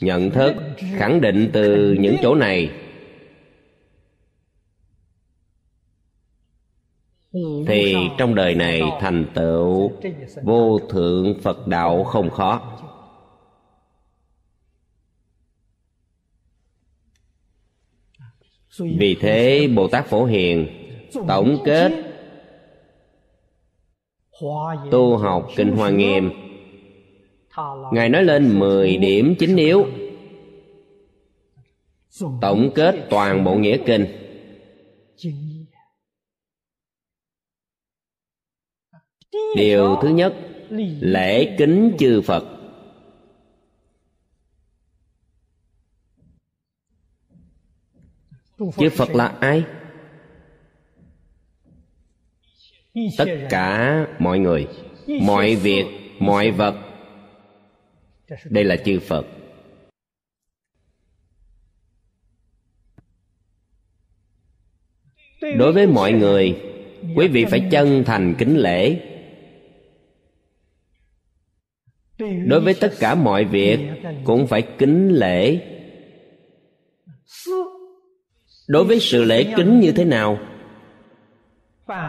[SPEAKER 2] nhận thức khẳng định từ những chỗ này thì trong đời này thành tựu vô thượng phật đạo không khó. Vì thế bồ tát phổ hiền tổng kết tu học kinh hoa nghiêm. Ngài nói lên mười điểm chính yếu. Tổng kết toàn bộ nghĩa kinh. Điều thứ nhất, lễ kính chư phật. Chư phật là ai? Tất cả mọi người, mọi việc, mọi vật. Đây là chư phật. Đối với mọi người, quý vị phải chân thành kính lễ đối với tất cả mọi việc cũng phải kính lễ. Đối với sự lễ kính như thế nào?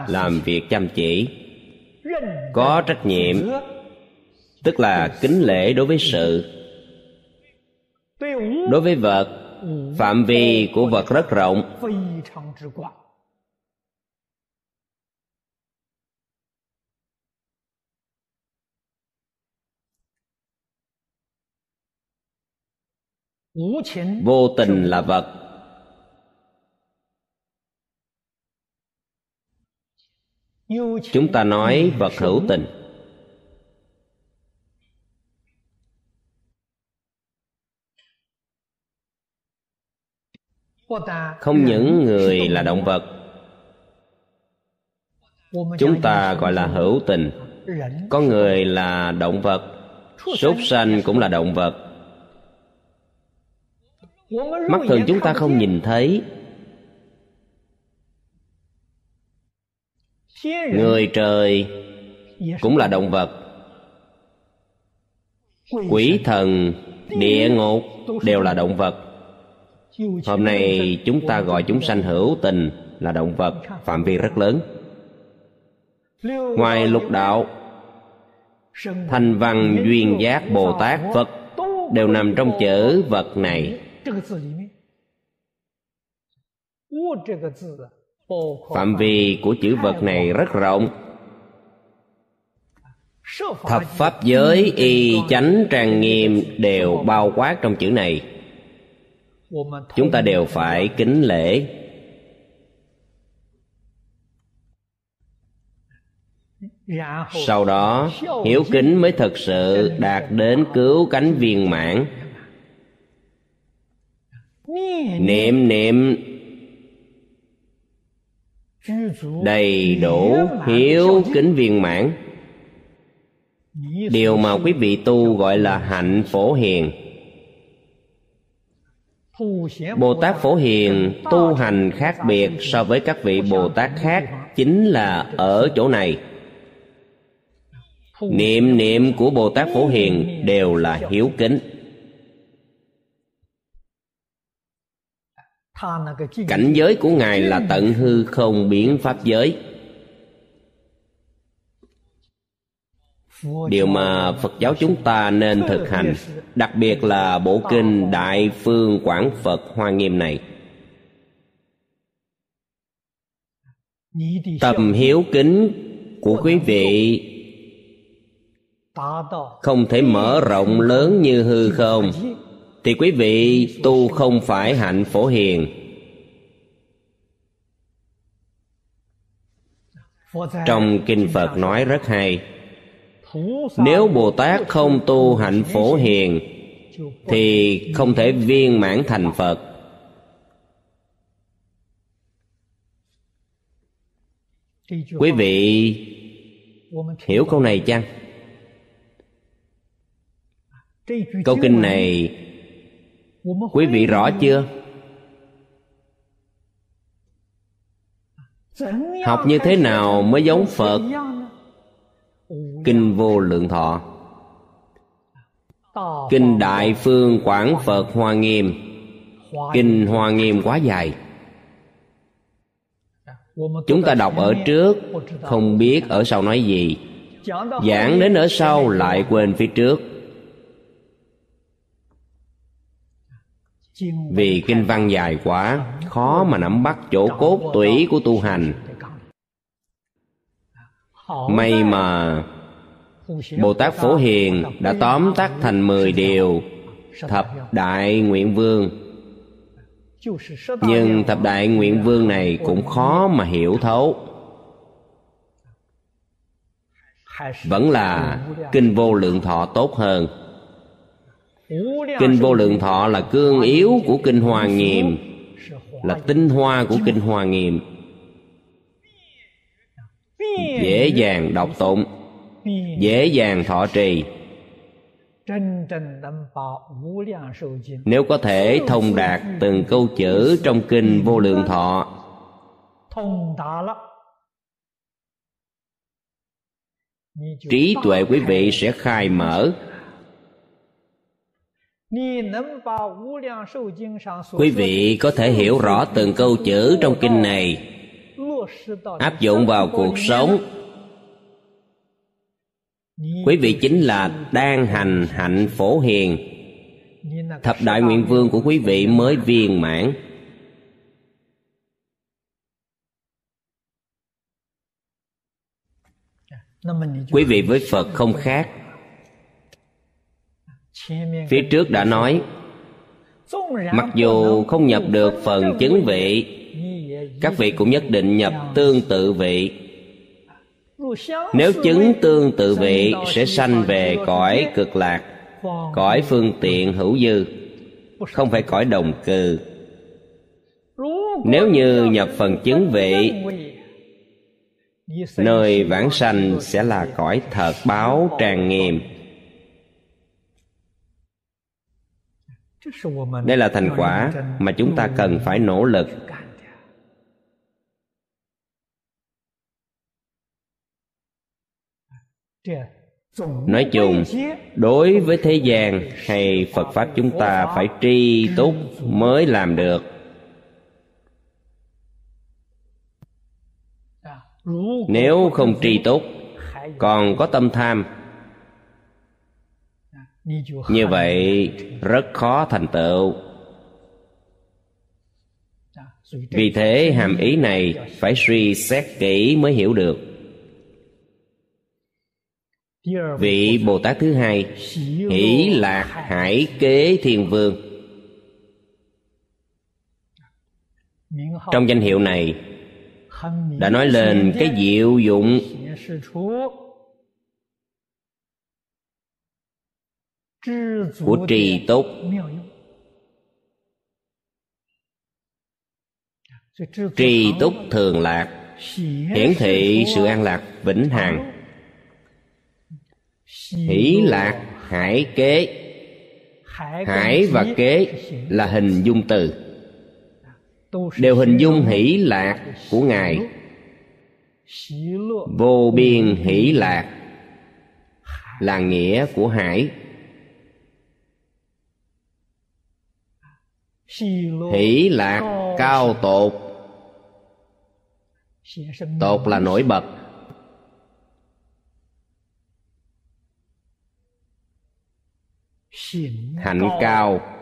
[SPEAKER 2] Làm việc chăm chỉ. Có trách nhiệm. Tức là kính lễ đối với sự. Đối với vật, phạm vi của vật rất rộng. Vô tình là vật. chúng ta nói vật hữu tình. không những người là động vật. chúng ta gọi là hữu tình. có người là động vật. súc sanh cũng là động vật mắt thường chúng ta không nhìn thấy. Người trời cũng là động vật. Quỷ thần, địa ngục đều là động vật. Hôm nay chúng ta gọi chúng sanh hữu tình là động vật, phạm vi rất lớn. Ngoài lục đạo, thanh văn, duyên giác, bồ tát, phật đều nằm trong chữ vật này phạm vi của chữ vật này rất rộng. thập pháp giới y chánh trang nghiêm đều bao quát trong chữ này. chúng ta đều phải kính lễ. sau đó hiếu kính mới thật sự đạt đến cứu cánh viên mãn niệm niệm đầy đủ hiếu kính viên mãn. Điều mà quý vị tu gọi là hạnh phổ hiền. Bồ tát phổ hiền tu hành khác biệt so với các vị bồ tát khác chính là ở chỗ này. Niệm niệm của bồ tát phổ hiền đều là hiếu kính. Cảnh giới của ngài là tận hư không biến pháp giới. Điều mà phật giáo chúng ta nên thực hành, đặc biệt là bộ kinh đại phương quảng phật hoa nghiêm này. Tầm hiếu kính của quý vị không thể mở rộng lớn như hư không thì quý vị tu không phải hạnh phổ hiền. Trong kinh phật nói rất hay, nếu bồ tát không tu hạnh phổ hiền, thì không thể viên mãn thành phật. Quý vị hiểu câu này chăng? Câu kinh này quý vị rõ chưa? Học như thế nào mới giống phật? kinh vô lượng thọ. Kinh đại phương quảng phật hoa nghiêm. Kinh hoa nghiêm quá dài. Chúng ta đọc ở trước không biết ở sau nói gì. Giảng đến ở sau lại quên phía trước vì kinh văn dài quá, khó mà nắm bắt chỗ cốt tủy của tu hành. May mà bồ tát phổ hiền đã tóm tắt thành mười điều thập đại nguyện vương. Nhưng thập đại nguyện vương này cũng khó mà hiểu thấu. Vẫn là kinh vô lượng thọ tốt hơn kinh vô lượng thọ là cương yếu của kinh hoa nghiêm là tinh hoa của kinh hoa nghiêm. Dễ dàng đọc tụng dễ dàng thọ trì. Nếu có thể thông đạt từng câu chữ trong kinh vô lượng thọ trí tuệ quý vị sẽ khai mở quý vị có thể hiểu rõ từng câu chữ trong kinh này. áp dụng vào cuộc sống. Quý vị chính là đang hành hạnh phổ hiền. Thập đại nguyện vương của quý vị mới viên mãn. Quý vị với phật không khác phía trước đã nói, mặc dù không nhập được phần chứng vị, các vị cũng nhất định nhập tương tự vị. Nếu chứng tương tự vị, sẽ sanh về cõi cực lạc, cõi phương tiện hữu dư, không phải cõi đồng cư. Nếu như nhập phần chứng vị, nơi vãng sanh sẽ là cõi thật báo tràn nghiêm. Đây là thành quả mà chúng ta cần phải nỗ lực. nói chung đối với thế gian hay phật pháp chúng ta phải tri túc mới làm được. nếu không tri túc còn có tâm tham như vậy rất khó thành tựu. Vì thế hàm ý này phải suy xét kỹ mới hiểu được. Vị bồ tát thứ hai hỷ lạc hải kế thiên vương. Trong danh hiệu này đã nói lên cái diệu dụng của trì tốt trì túc thường lạc. Hiển thị sự an lạc vĩnh hằng. Hỷ lạc hải kế. Hải và kế là hình dung từ. Đều hình dung hỷ lạc của ngài. Vô biên hỷ lạc là nghĩa của hải. Hỷ lạc cao tột. Tột là nổi bật. Hạnh cao.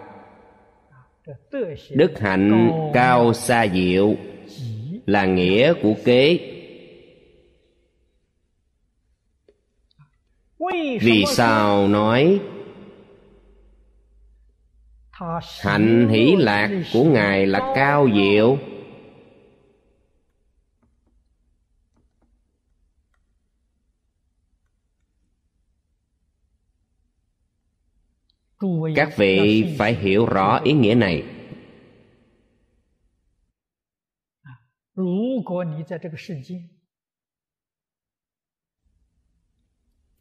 [SPEAKER 2] Đức hạnh cao xa diệu là nghĩa của kế. Vì sao nói hạnh hỷ lạc của ngài là cao diệu. Các vị phải hiểu rõ ý nghĩa này.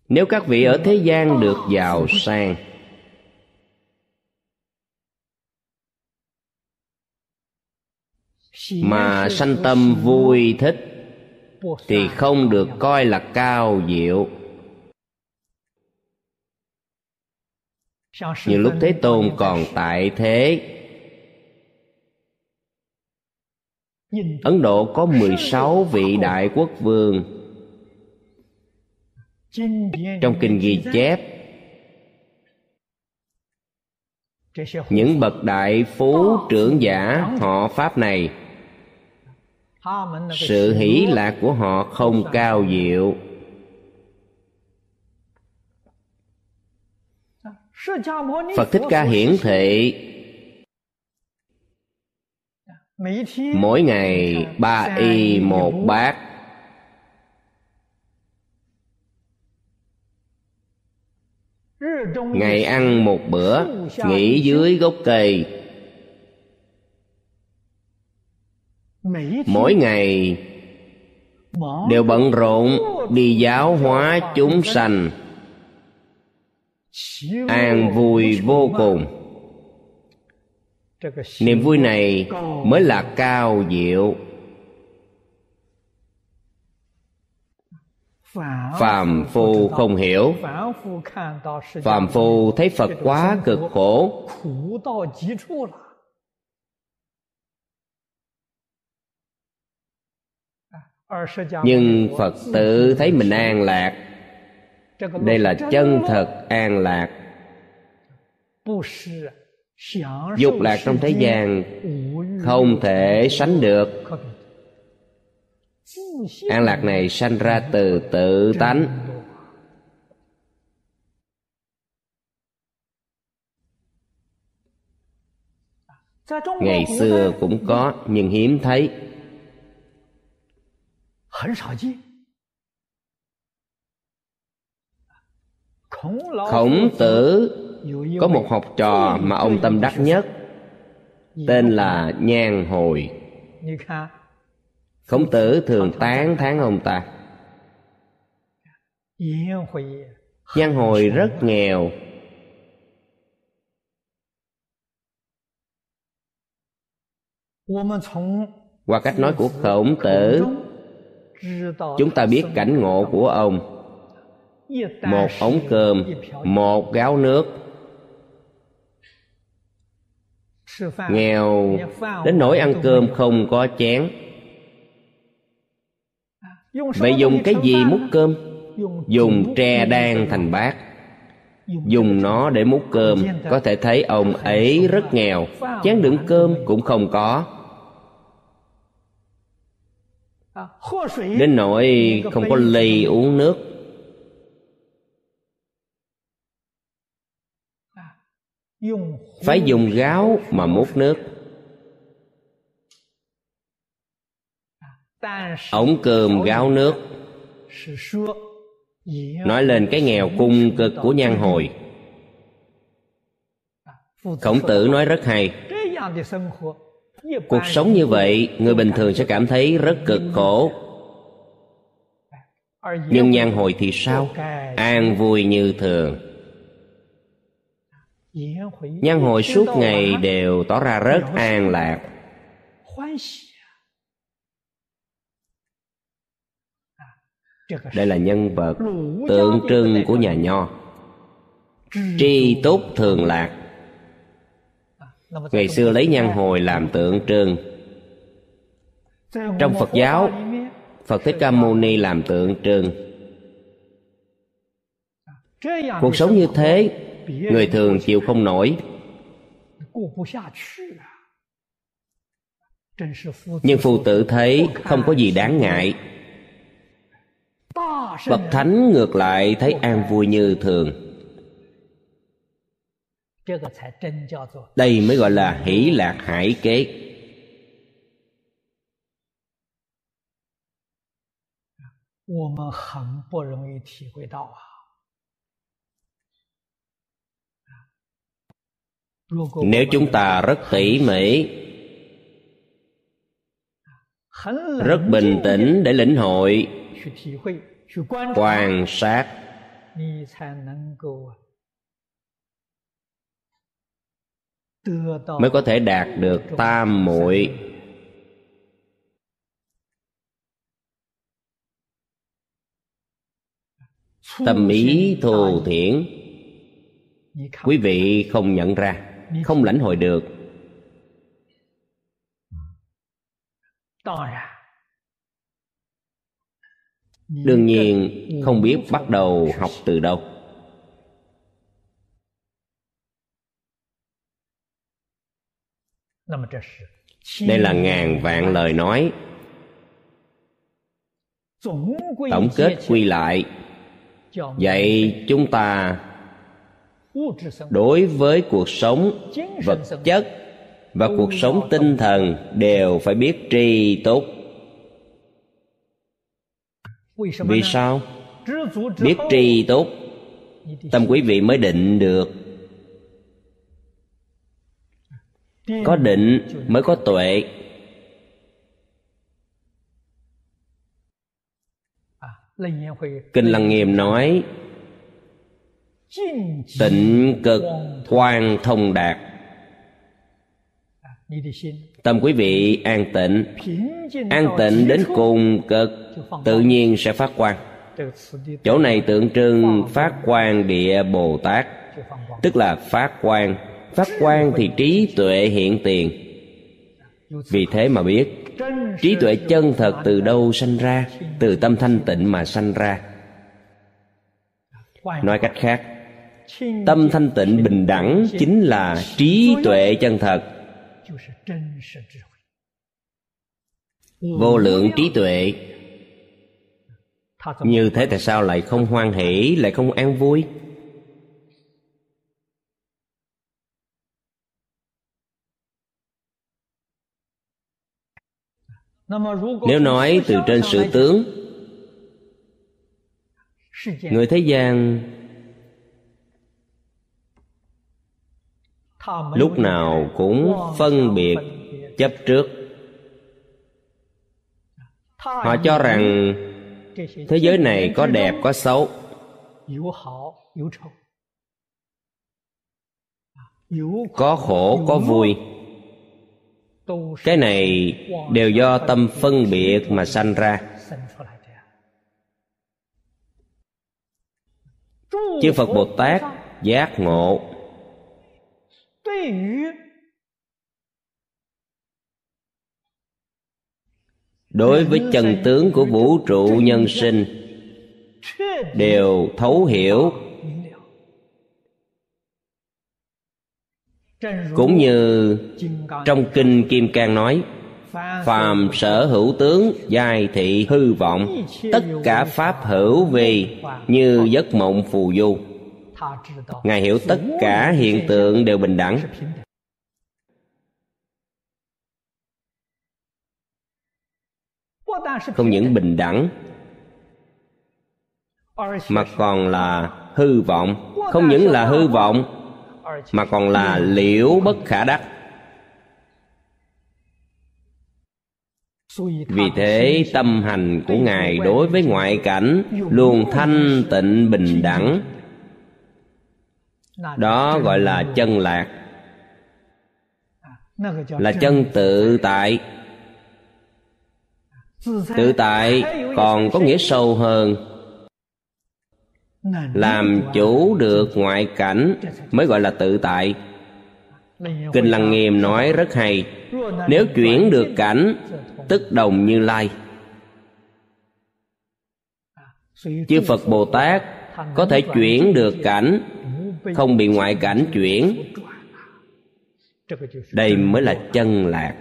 [SPEAKER 2] Nếu các vị ở thế gian được giàu sang mà sanh tâm vui thích thì không được coi là cao diệu. Như lúc thế tôn còn tại thế. Ấn độ có 16 vị đại quốc vương. Trong kinh ghi chép những bậc đại phú trưởng giả họ pháp này sự hỷ lạc của họ không cao diệu. Phật thích ca hiển thị. Mỗi ngày ba y một bát. Ngày ăn một bữa nghỉ dưới gốc cây mỗi ngày đều bận rộn đi giáo hóa chúng sanh. An vui vô cùng. Niềm vui này mới là cao diệu. Phàm phu không hiểu. phàm phu thấy phật quá cực khổ nhưng phật tự thấy mình an lạc đây là chân thật an lạc dục lạc trong thế gian không thể sánh được an lạc này sanh ra từ tự tánh ngày xưa cũng có nhưng hiếm thấy khổng tử có một học trò mà ông tâm đắc nhất tên là nhan hồi。khổng tử thường tán thán ông ta nhan hồi rất nghèo。qua cách nói của khổng tử chúng ta biết cảnh ngộ của ông. Một ống cơm, một gáo nước. Nghèo, đến nỗi ăn cơm không có chén. Vậy dùng cái gì múc cơm? Dùng tre đan thành bát. Dùng nó để múc cơm. Có thể thấy ông ấy rất nghèo. Chén đựng cơm cũng không có đến nỗi không có ly uống nước. Phải dùng gáo mà múc nước. Ống cơm gáo nước. nói lên cái nghèo cung cực của nhan hồi. khổng tử nói rất hay cuộc sống như vậy, người bình thường sẽ cảm thấy rất cực khổ. Nhưng nhan hồi thì sao? An vui như thường. Nhan hồi suốt ngày đều tỏ ra rất an lạc. Đây là nhân vật tượng trưng của nhà nho. Tri túc thường lạc ngày xưa lấy nhan hồi làm tượng trưng. Trong phật giáo phật thích ca mâu ni làm tượng trưng. Cuộc sống như thế người thường chịu không nổi. Nhưng phu tử thấy không có gì đáng ngại. Bậc thánh ngược lại thấy an vui như thường đây mới gọi là hỷ lạc hải kế. nếu chúng ta rất tỉ mỉ rất bình tĩnh để lĩnh hội quan sát mới có thể đạt được tam muội. Tâm ý thù thiển quý vị không nhận ra không lãnh hội được. Đương nhiên không biết bắt đầu học từ đâu đây là ngàn vạn lời nói. tổng kết quy lại. dạy chúng ta đối với cuộc sống vật chất và cuộc sống tinh thần đều phải biết tri túc vì sao biết tri túc tâm quý vị mới định được có định mới có tuệ. Kinh lăng nghiêm nói tịnh cực quan thông đạt. Tâm quý vị an tịnh. An tịnh đến cùng cực tự nhiên sẽ phát quang. Chỗ này tượng trưng phát quan địa bồ tát tức là phát quan phát quan thì trí tuệ hiện tiền. Vì thế mà biết, trí tuệ chân thật từ đâu sanh ra, từ tâm thanh tịnh mà sanh ra. Nói cách khác, tâm thanh tịnh bình đẳng chính là trí tuệ chân thật. Vô lượng trí tuệ. Như thế tại sao lại không hoan hỷ, lại không an vui? Nếu nói từ trên sự tướng người thế gian lúc nào cũng phân biệt chấp trước。họ cho rằng thế giới này có đẹp có xấu。có khổ có vui cái này đều do tâm phân biệt mà sanh ra. Chư phật bồ tát giác ngộ. Đối với chân tướng của vũ trụ nhân sinh, đều thấu hiểu cũng như trong kinh kim cang nói, phàm sở hữu tướng, giai thị hư vọng, tất cả pháp hữu vi như giấc mộng phù du. Ngài hiểu tất cả hiện tượng đều bình đẳng. Không những bình đẳng, mà còn là hư vọng. Không những là hư vọng mà còn là liễu bất khả đắc. Vì thế, tâm hành của ngài đối với ngoại cảnh luôn thanh tịnh bình đẳng. Đó gọi là chân lạc, là chân tự tại. Tự tại còn có nghĩa sâu hơn làm chủ được ngoại cảnh mới gọi là tự tại. Kinh lăng nghiêm nói rất hay, nếu chuyển được cảnh, tức đồng như lai. Chư phật bồ tát có thể chuyển được cảnh, không bị ngoại cảnh chuyển. Đây mới là chân lạc.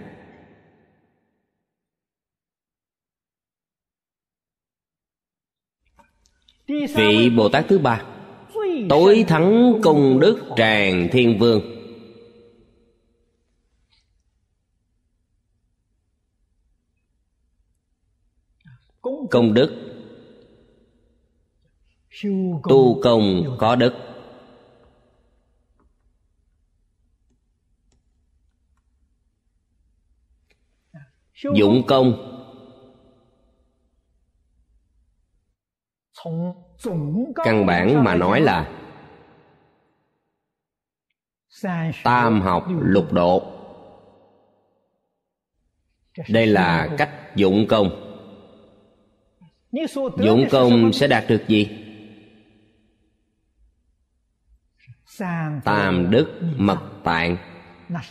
[SPEAKER 2] Vị bồ tát thứ ba. Tối thắng công đức tràng thiên vương. Công đức. Tu công có đức. Dụng công. Căn bản mà nói là tam học lục độ. Đây là cách dụng công. Dụng công sẽ đạt được gì? Tam đức mật tạng.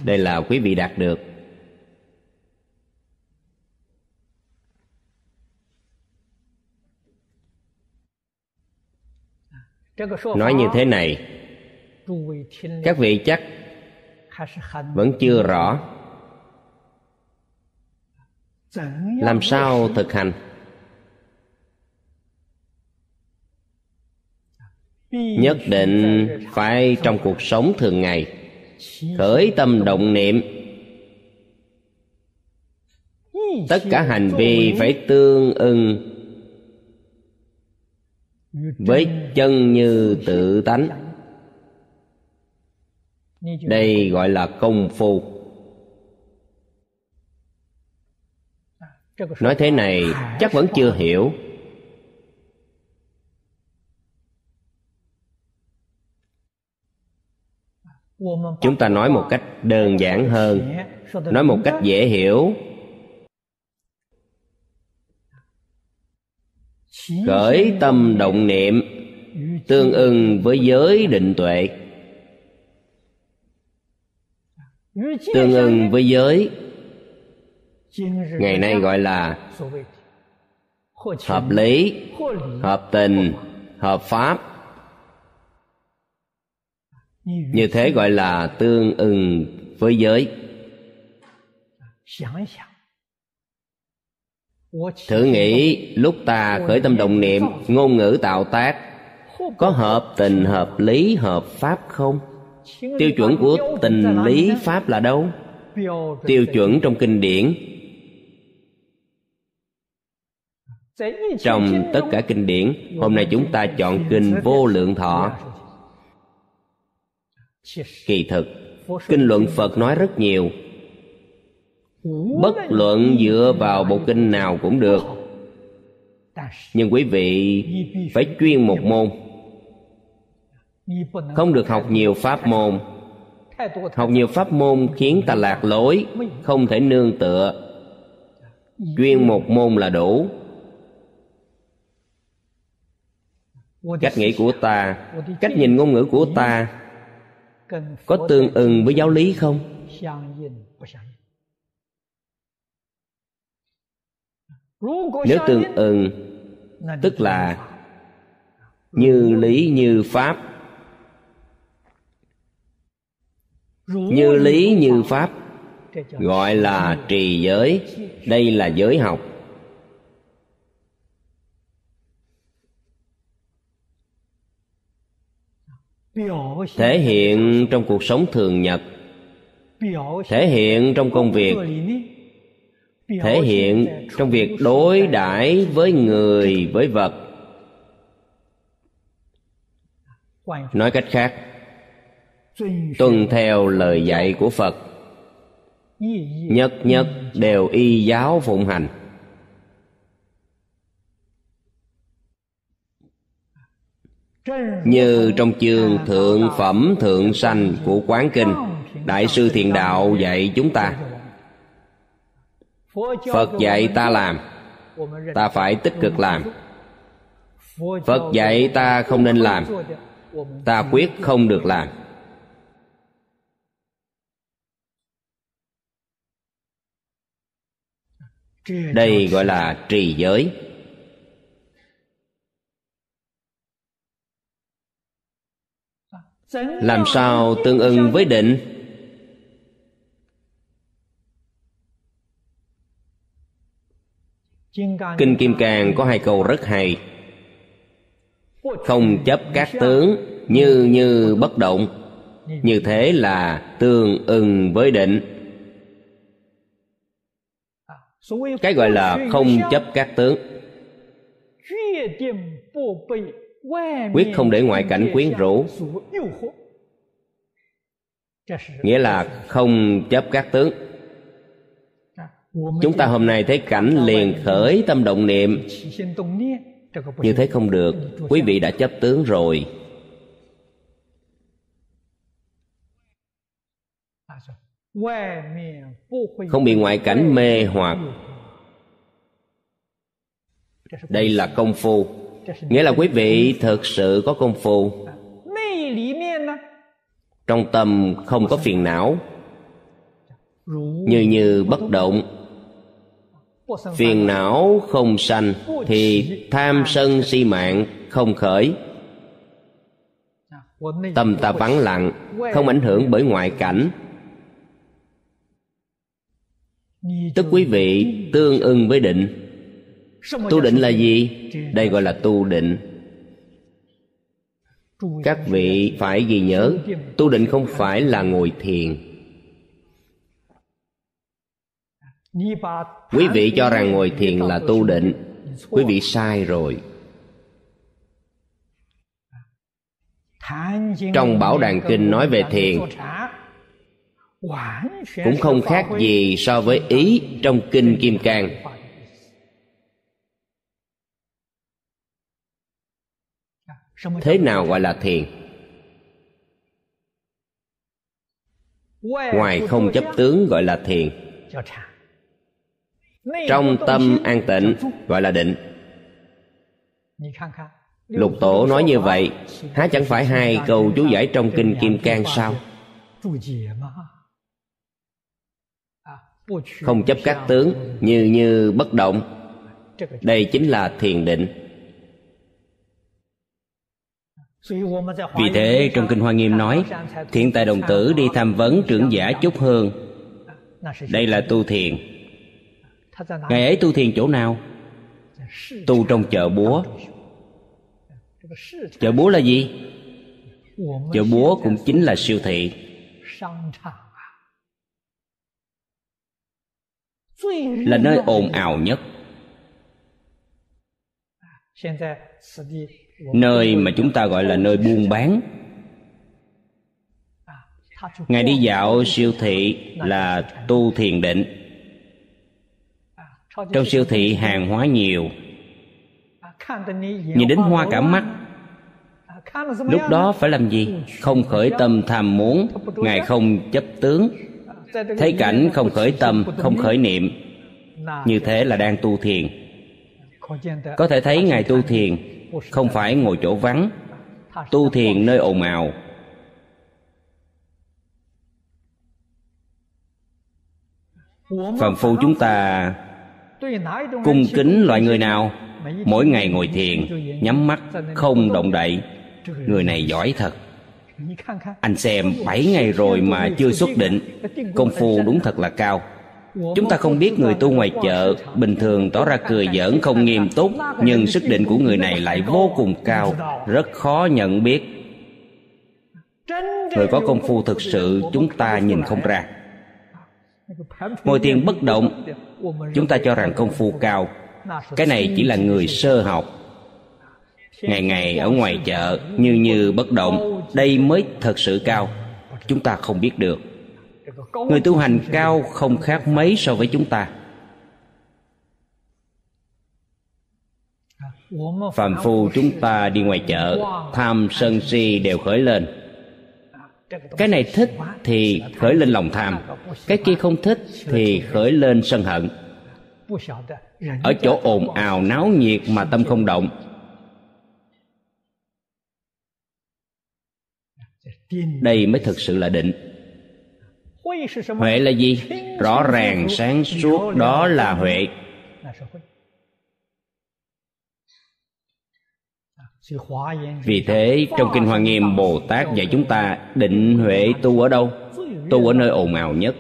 [SPEAKER 2] Đây là quý vị đạt được. Nói như thế này. các vị chắc vẫn chưa rõ làm sao thực hành. Nhất định phải trong cuộc sống thường ngày khởi tâm động niệm. Tất cả hành vi phải tương ưng với chân như tự tánh. Đây gọi là công phu. Nói thế này chắc vẫn chưa hiểu. Chúng ta nói một cách đơn giản hơn, nói một cách dễ hiểu. Khởi tâm động niệm, tương ưng với giới định tuệ. Tương ưng với giới, ngày nay gọi là hợp lý, hợp tình, hợp pháp. Như thế gọi là tương ưng với giới thử nghĩ, lúc ta khởi tâm động niệm, ngôn ngữ tạo tác, có hợp tình, hợp lý, hợp pháp không? Tiêu chuẩn của tình lý pháp là đâu? Tiêu chuẩn trong kinh điển. Trong tất cả kinh điển, hôm nay chúng ta chọn kinh vô lượng thọ. Kỳ thực, kinh luận phật nói rất nhiều bất luận dựa vào bộ kinh nào cũng được. Nhưng quý vị phải chuyên một môn. Không được học nhiều pháp môn. học nhiều pháp môn khiến ta lạc lối không thể nương tựa. Chuyên một môn là đủ. Cách nghĩ của ta cách nhìn ngôn ngữ của ta có tương ưng với giáo lý không nếu tương ưng, tức là như lý, như pháp. Như lý, như pháp gọi là trì giới. Đây là giới học. Thể hiện trong cuộc sống thường nhật. Thể hiện trong công việc thể hiện trong việc đối đãi với người với vật nói cách khác tuân theo lời dạy của phật nhất nhất đều y giáo phụng hành như trong chương thượng phẩm thượng sanh của quán kinh đại sư thiền đạo dạy chúng ta phật dạy ta làm, ta phải tích cực làm. Phật dạy ta không nên làm, ta quyết không được làm. Đây gọi là trì giới. Làm sao tương ưng với định? Kinh kim cang có hai câu rất hay. Không chấp các tướng như như bất động như thế là tương ưng với định. Cái gọi là không chấp các tướng. Quyết không để ngoại cảnh quyến rũ. Nghĩa là không chấp các tướng chúng ta hôm nay thấy cảnh liền khởi tâm động niệm. Như thế không được. Quý vị đã chấp tướng rồi. Không bị ngoại cảnh mê hoặc. Đây là công phu. Nghĩa là quý vị thực sự có công phu. Trong tâm không có phiền não. Như như bất động phiền não không sanh thì tham sân si mạng không khởi. Tâm ta vắng lặng, không ảnh hưởng bởi ngoại cảnh. Tức quý vị tương ưng với định. Tu định là gì? Đây gọi là tu định. Các vị phải ghi nhớ, tu định không phải là ngồi thiền. Quý vị cho rằng ngồi thiền là tu định. Quý vị sai rồi. Trong bảo đàn kinh nói về thiền cũng không khác gì so với ý trong kinh kim cang. Thế nào gọi là thiền? Ngoài không chấp tướng gọi là thiền trong tâm an tịnh gọi là định. Lục tổ nói như vậy há chẳng phải hai câu chú giải trong kinh kim cang sao? không chấp các tướng như như bất động. Đây chính là thiền định. Vì thế trong kinh hoa nghiêm nói thiện tài đồng tử đi tham vấn trưởng giả chúc hương đây là tu thiền ngày ấy tu thiền chỗ nào? tu trong chợ búa。chợ búa là gì? chợ búa cũng chính là siêu thị。là nơi ồn ào nhất。nơi mà chúng ta gọi là nơi buôn bán。ngài đi dạo siêu thị là tu thiền định trong siêu thị hàng hóa nhiều. Nhìn đến hoa cả mắt. Lúc đó phải làm gì? Không khởi tâm tham muốn. Ngài không chấp tướng. Thấy cảnh không khởi tâm, không khởi niệm. Như thế là đang tu thiền. Có thể thấy ngài tu thiền, không phải ngồi chỗ vắng. Tu thiền nơi ồn ào. Phàm phu chúng ta cung kính loại người nào mỗi ngày ngồi thiền nhắm mắt không động đậy. Người này giỏi thật. Anh xem bảy ngày rồi mà chưa xuất định công phu đúng thật là cao. Chúng ta không biết người tu ngoài chợ bình thường tỏ ra cười giỡn không nghiêm túc nhưng sức định của người này lại vô cùng cao rất khó nhận biết. Người có công phu thực sự chúng ta nhìn không ra ngồi thiền bất động, chúng ta cho rằng công phu cao. Cái này chỉ là người sơ học. Ngày ngày ở ngoài chợ, như như bất động, đây mới thật sự cao. Chúng ta không biết được. Người tu hành cao không khác mấy so với chúng ta. Phàm phu chúng ta đi ngoài chợ, tham sân si đều khởi lên cái này thích thì khởi lên lòng tham. Cái kia không thích thì khởi lên sân hận. Ở chỗ ồn ào náo nhiệt mà tâm không động. Đây mới thực sự là định. Huệ là gì? Rõ ràng sáng suốt đó là huệ. Vì thế trong kinh hoa nghiêm bồ tát dạy chúng ta định huệ tu ở đâu? Tu ở nơi ồn ào nhất.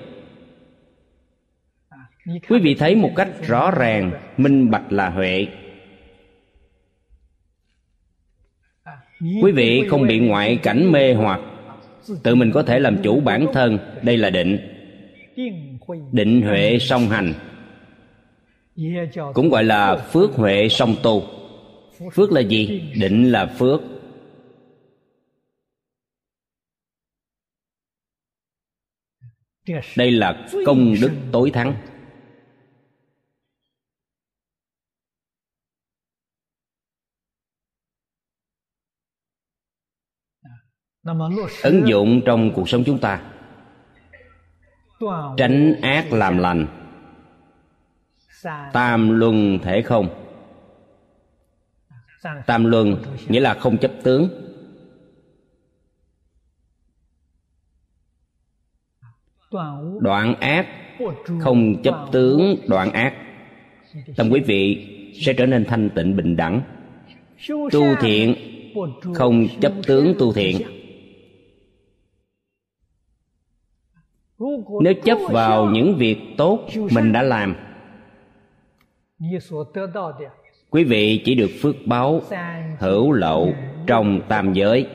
[SPEAKER 2] Quý vị thấy một cách rõ ràng minh bạch là huệ. Quý vị không bị ngoại cảnh mê hoặc. Tự mình có thể làm chủ bản thân đây là định. Định huệ song hành. Cũng gọi là phước huệ song tu phước là gì? Định là phước. Đây là công đức tối thắng. Ứng dụng trong cuộc sống chúng ta. Tránh ác làm lành. Tam luân thể không tam luân nghĩa là không chấp tướng. Đoạn ác không chấp tướng, đoạn ác. Tâm quý vị sẽ trở nên thanh tịnh bình đẳng. Tu thiện không chấp tướng tu thiện. Nếu chấp vào những việc tốt mình đã làm quý vị chỉ được phước báo hữu lậu trong tam giới.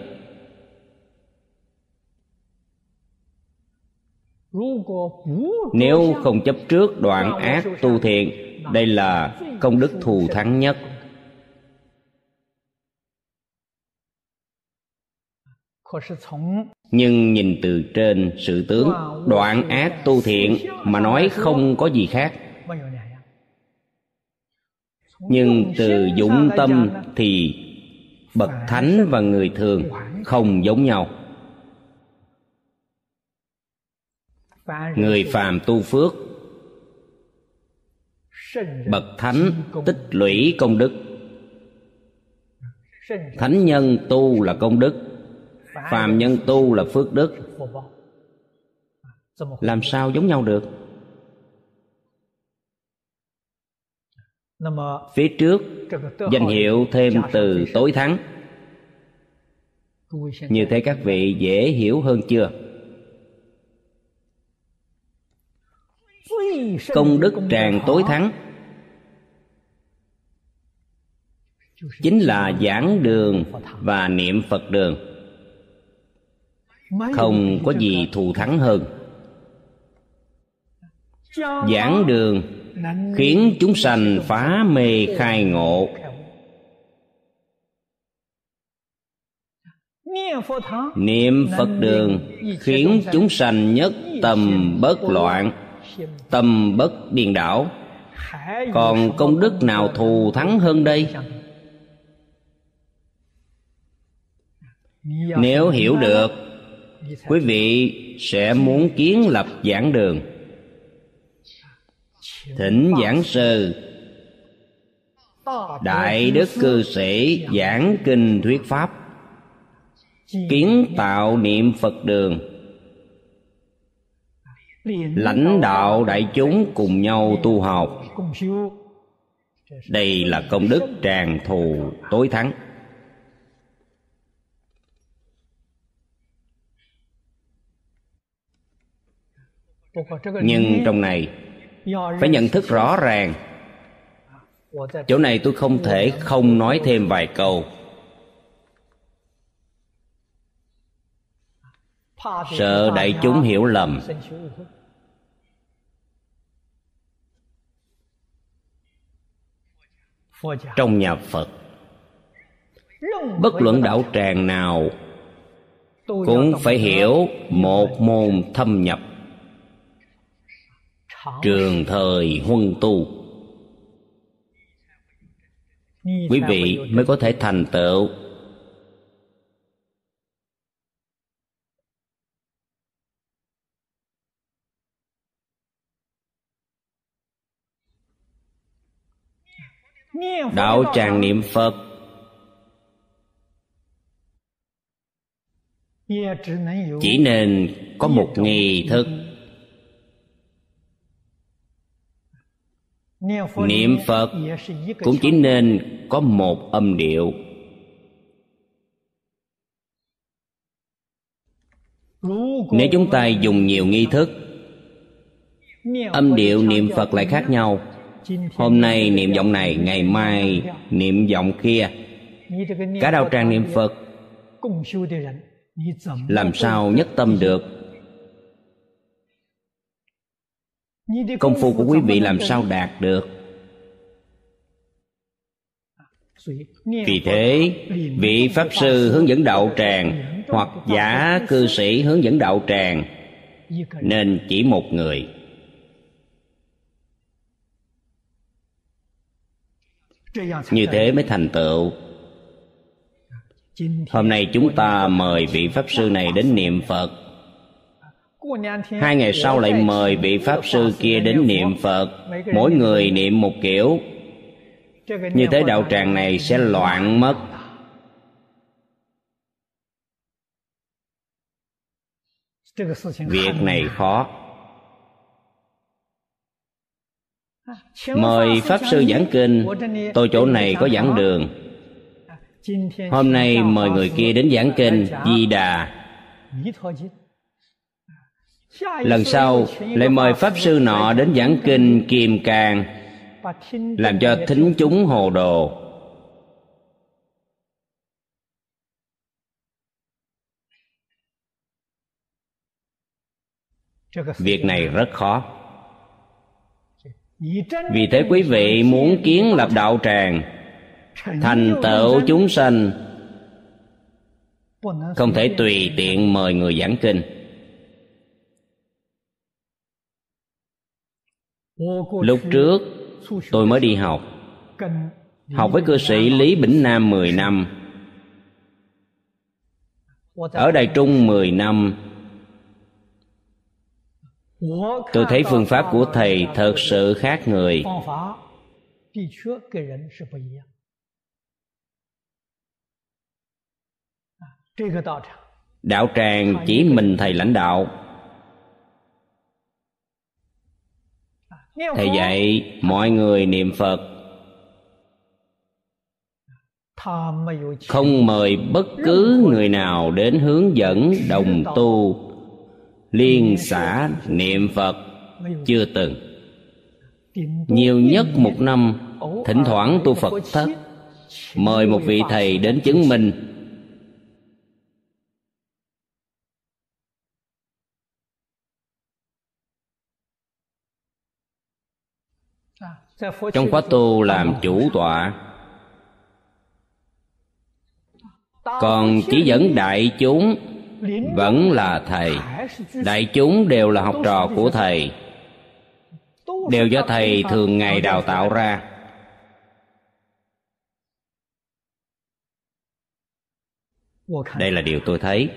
[SPEAKER 2] Nếu không chấp trước đoạn ác tu thiện, đây là công đức thù thắng nhất. Nhưng nhìn từ trên sự tướng, đoạn ác tu thiện mà nói không có gì khác nhưng từ dũng tâm thì bậc thánh và người thường không giống nhau. Người phàm tu phước, bậc thánh tích lũy công đức. Thánh nhân tu là công đức, phàm nhân tu là phước đức. Làm sao giống nhau được? Phía trước danh hiệu thêm từ tối thắng. Như thế các vị dễ hiểu hơn chưa? Công đức tràng tối thắng. Chính là giảng đường và niệm phật đường. Không có gì thù thắng hơn. Giảng đường khiến chúng sanh phá mê khai ngộ. Niệm phật đường khiến chúng sanh nhất tâm bất loạn, tâm bất điên đảo. Còn công đức nào thù thắng hơn đây? Nếu hiểu được, quý vị sẽ muốn kiến lập giảng đường thỉnh giảng sư. Đại đức cư sĩ giảng kinh thuyết pháp. Kiến tạo niệm phật đường. Lãnh đạo đại chúng cùng nhau tu học. Đây là công đức tràn thù tối thắng. Nhưng trong này phải nhận thức rõ ràng. Chỗ này tôi không thể không nói thêm vài câu. Sợ đại chúng hiểu lầm. Trong nhà phật, bất luận đạo tràng nào cũng phải hiểu một môn thâm nhập trường thời huân tu. Quý vị mới có thể thành tựu. Đạo tràng niệm phật. Chỉ nên có một nghi thức niệm phật cũng chỉ nên có một âm điệu. Nếu chúng ta dùng nhiều nghi thức, âm điệu niệm phật lại khác nhau. Hôm nay niệm giọng này, ngày mai niệm giọng kia. Cả đạo tràng niệm phật, làm sao nhất tâm được? Công phu của quý vị làm sao đạt được? Vì thế vị pháp sư hướng dẫn đạo tràng hoặc giả cư sĩ hướng dẫn đạo tràng nên chỉ một người. Như thế mới thành tựu. Hôm nay chúng ta mời vị pháp sư này đến niệm phật hai ngày sau lại mời vị pháp sư kia đến niệm phật. Mỗi người niệm một kiểu. Như thế đạo tràng này sẽ loạn mất. việc này khó. Mời pháp sư giảng kinh. tôi chỗ này có giảng đường. Hôm nay mời người kia đến giảng kinh di đà lần sau lại mời pháp sư nọ đến giảng kinh kiềm càng làm cho thính chúng hồ đồ. Việc này rất khó. Vì thế quý vị muốn kiến lập đạo tràng thành tựu chúng sanh không thể tùy tiện mời người giảng kinh lúc trước, tôi mới đi học. Học với cư sĩ lý bỉnh nam 10 năm. Ở đài trung 10 năm. Tôi thấy phương pháp của thầy thật sự khác người. Đạo tràng chỉ mình thầy lãnh đạo. Thầy dạy mọi người niệm phật. Không mời bất cứ người nào đến hướng dẫn đồng tu liên xã niệm phật. Chưa từng. nhiều nhất một năm thỉnh thoảng tu phật thất mời một vị thầy đến chứng minh trong khóa tu làm chủ tọa, còn chỉ dẫn đại chúng vẫn là thầy. Đại chúng đều là học trò của thầy, đều do thầy thường ngày đào tạo ra. Đây là điều tôi thấy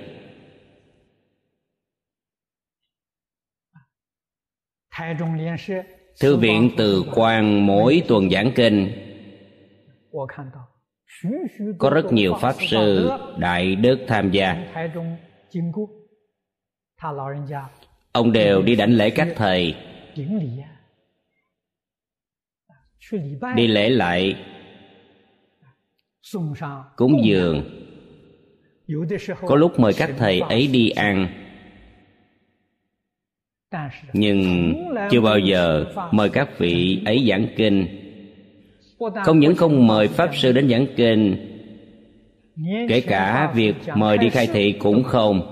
[SPEAKER 2] thư viện từ quan mỗi tuần giảng kinh. Có rất nhiều pháp sư, đại đức tham gia. Ông đều đi đảnh lễ các thầy. Đi lễ lại. Cúng dường. Có lúc mời các thầy ấy đi ăn nhưng chưa bao giờ mời các vị ấy giảng kinh. Không những không mời pháp sư đến giảng kinh, kể cả việc mời đi khai thị cũng không.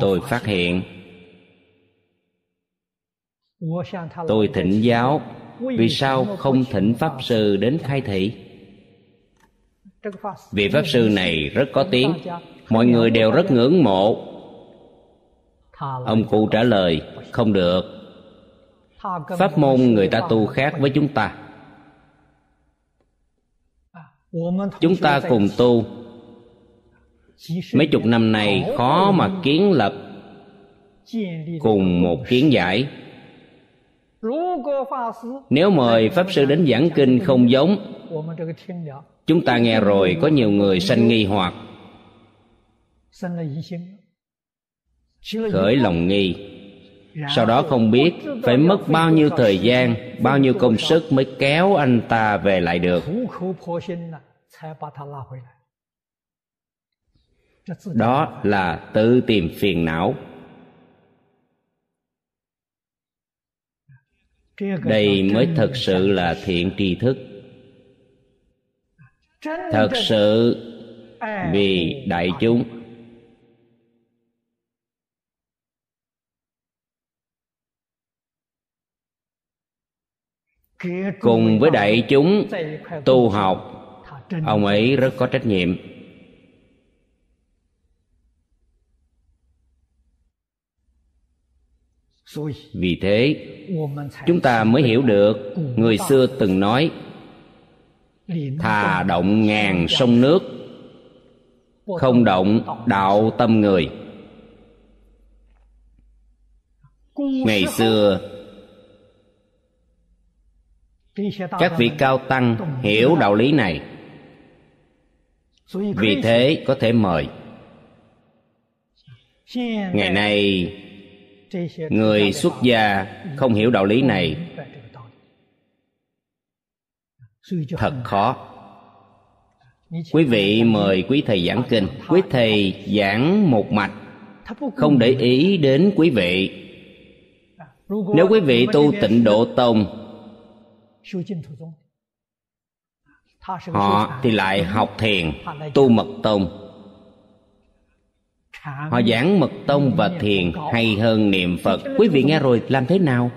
[SPEAKER 2] Tôi phát hiện, tôi thỉnh giáo vì sao không thỉnh pháp sư đến khai thị. Vị pháp sư này rất có tiếng mọi người đều rất ngưỡng mộ. Ông cụ trả lời, không được. Pháp môn người ta tu khác với chúng ta. Chúng ta cùng tu. Mấy chục năm này khó mà kiến lập cùng một kiến giải. Nếu mời pháp sư đến giảng kinh không giống, chúng ta nghe rồi có nhiều người sanh nghi hoặc khởi lòng nghi. Sau đó không biết phải mất bao nhiêu thời gian bao nhiêu công sức mới kéo anh ta về lại được. Đó là tự tìm phiền não. Đây mới thật sự là thiện tri thức. thật sự vì đại chúng cùng với đại chúng tu học ông ấy rất có trách nhiệm. Vì thế chúng ta mới hiểu được người xưa từng nói thà động ngàn sông nước không động đạo tâm người. Ngày xưa các vị cao tăng hiểu đạo lý này. Vì thế có thể mời. Ngày nay, người xuất gia không hiểu đạo lý này. Thật khó. Quý vị mời quý thầy giảng kinh. Quý thầy giảng một mạch. Không để ý đến quý vị. Nếu quý vị tu tịnh độ tông họ thì lại học thiền tu mật tông. Họ giảng mật tông và thiền hay hơn niệm phật. quý vị nghe rồi làm thế nào?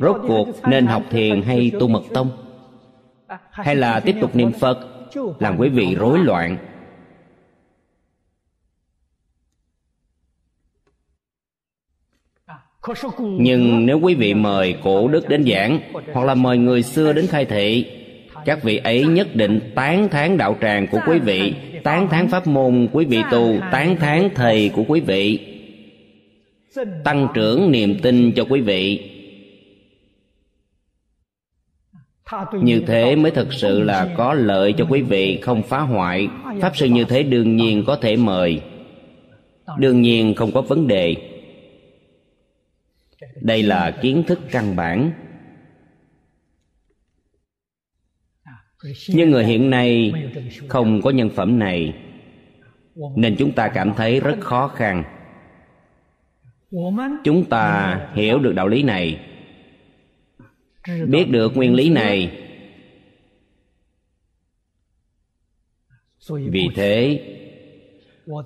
[SPEAKER 2] Rốt cuộc nên học thiền hay tu mật tông? Hay là tiếp tục niệm phật làm quý vị rối loạn nhưng nếu quý vị mời cổ đức đến giảng hoặc là mời người xưa đến khai thị các vị ấy nhất định tán thán đạo tràng của quý vị tán thán pháp môn quý vị tu tán thán thầy của quý vị. Tăng trưởng niềm tin cho quý vị. Như thế mới thực sự là có lợi cho quý vị không phá hoại. pháp sư như thế đương nhiên có thể mời. Đương nhiên không có vấn đề đây là kiến thức căn bản. Nhưng người hiện nay không có nhân phẩm này, nên chúng ta cảm thấy rất khó khăn. Chúng ta hiểu được đạo lý này, biết được nguyên lý này. Vì thế,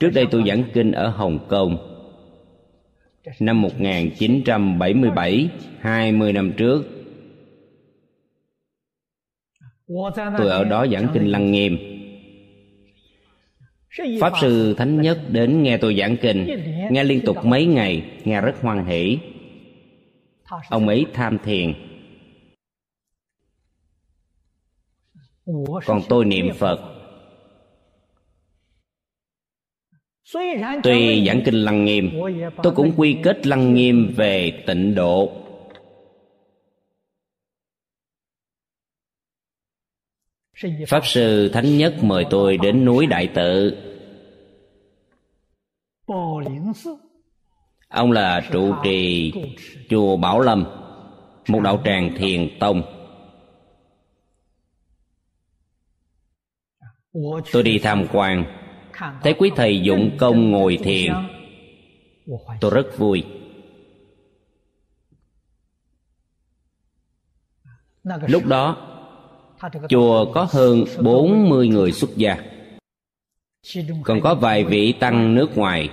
[SPEAKER 2] trước đây tôi giảng kinh ở hồng kông năm 1977 20 năm trước. Tôi ở đó giảng kinh lăng nghiêm. Pháp sư thánh nhất đến nghe tôi giảng kinh, nghe liên tục mấy ngày, nghe rất hoan hỷ. Ông ấy tham thiền. Còn tôi niệm phật. Tuy giảng kinh lăng nghiêm, tôi cũng quy kết lăng nghiêm về tịnh độ. Pháp sư thánh nhất mời tôi đến núi đại tự. Ông là trụ trì chùa bảo lâm, một đạo tràng thiền tông. Tôi đi tham quan thấy quý thầy dụng công ngồi thiền. Tôi rất vui. Lúc đó, chùa có hơn bốn mươi người xuất gia. Còn có vài vị tăng nước ngoài.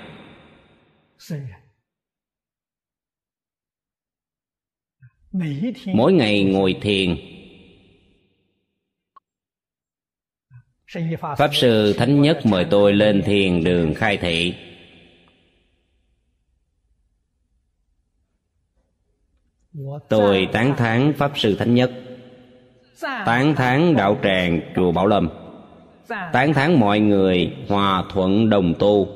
[SPEAKER 2] Mỗi ngày ngồi thiền. Pháp sư thánh nhất mời tôi lên thiền đường khai thị. Tôi tán thán pháp sư thánh nhất. Tán thán đạo tràng chùa bảo lâm. Tán thán mọi người hòa thuận đồng tu.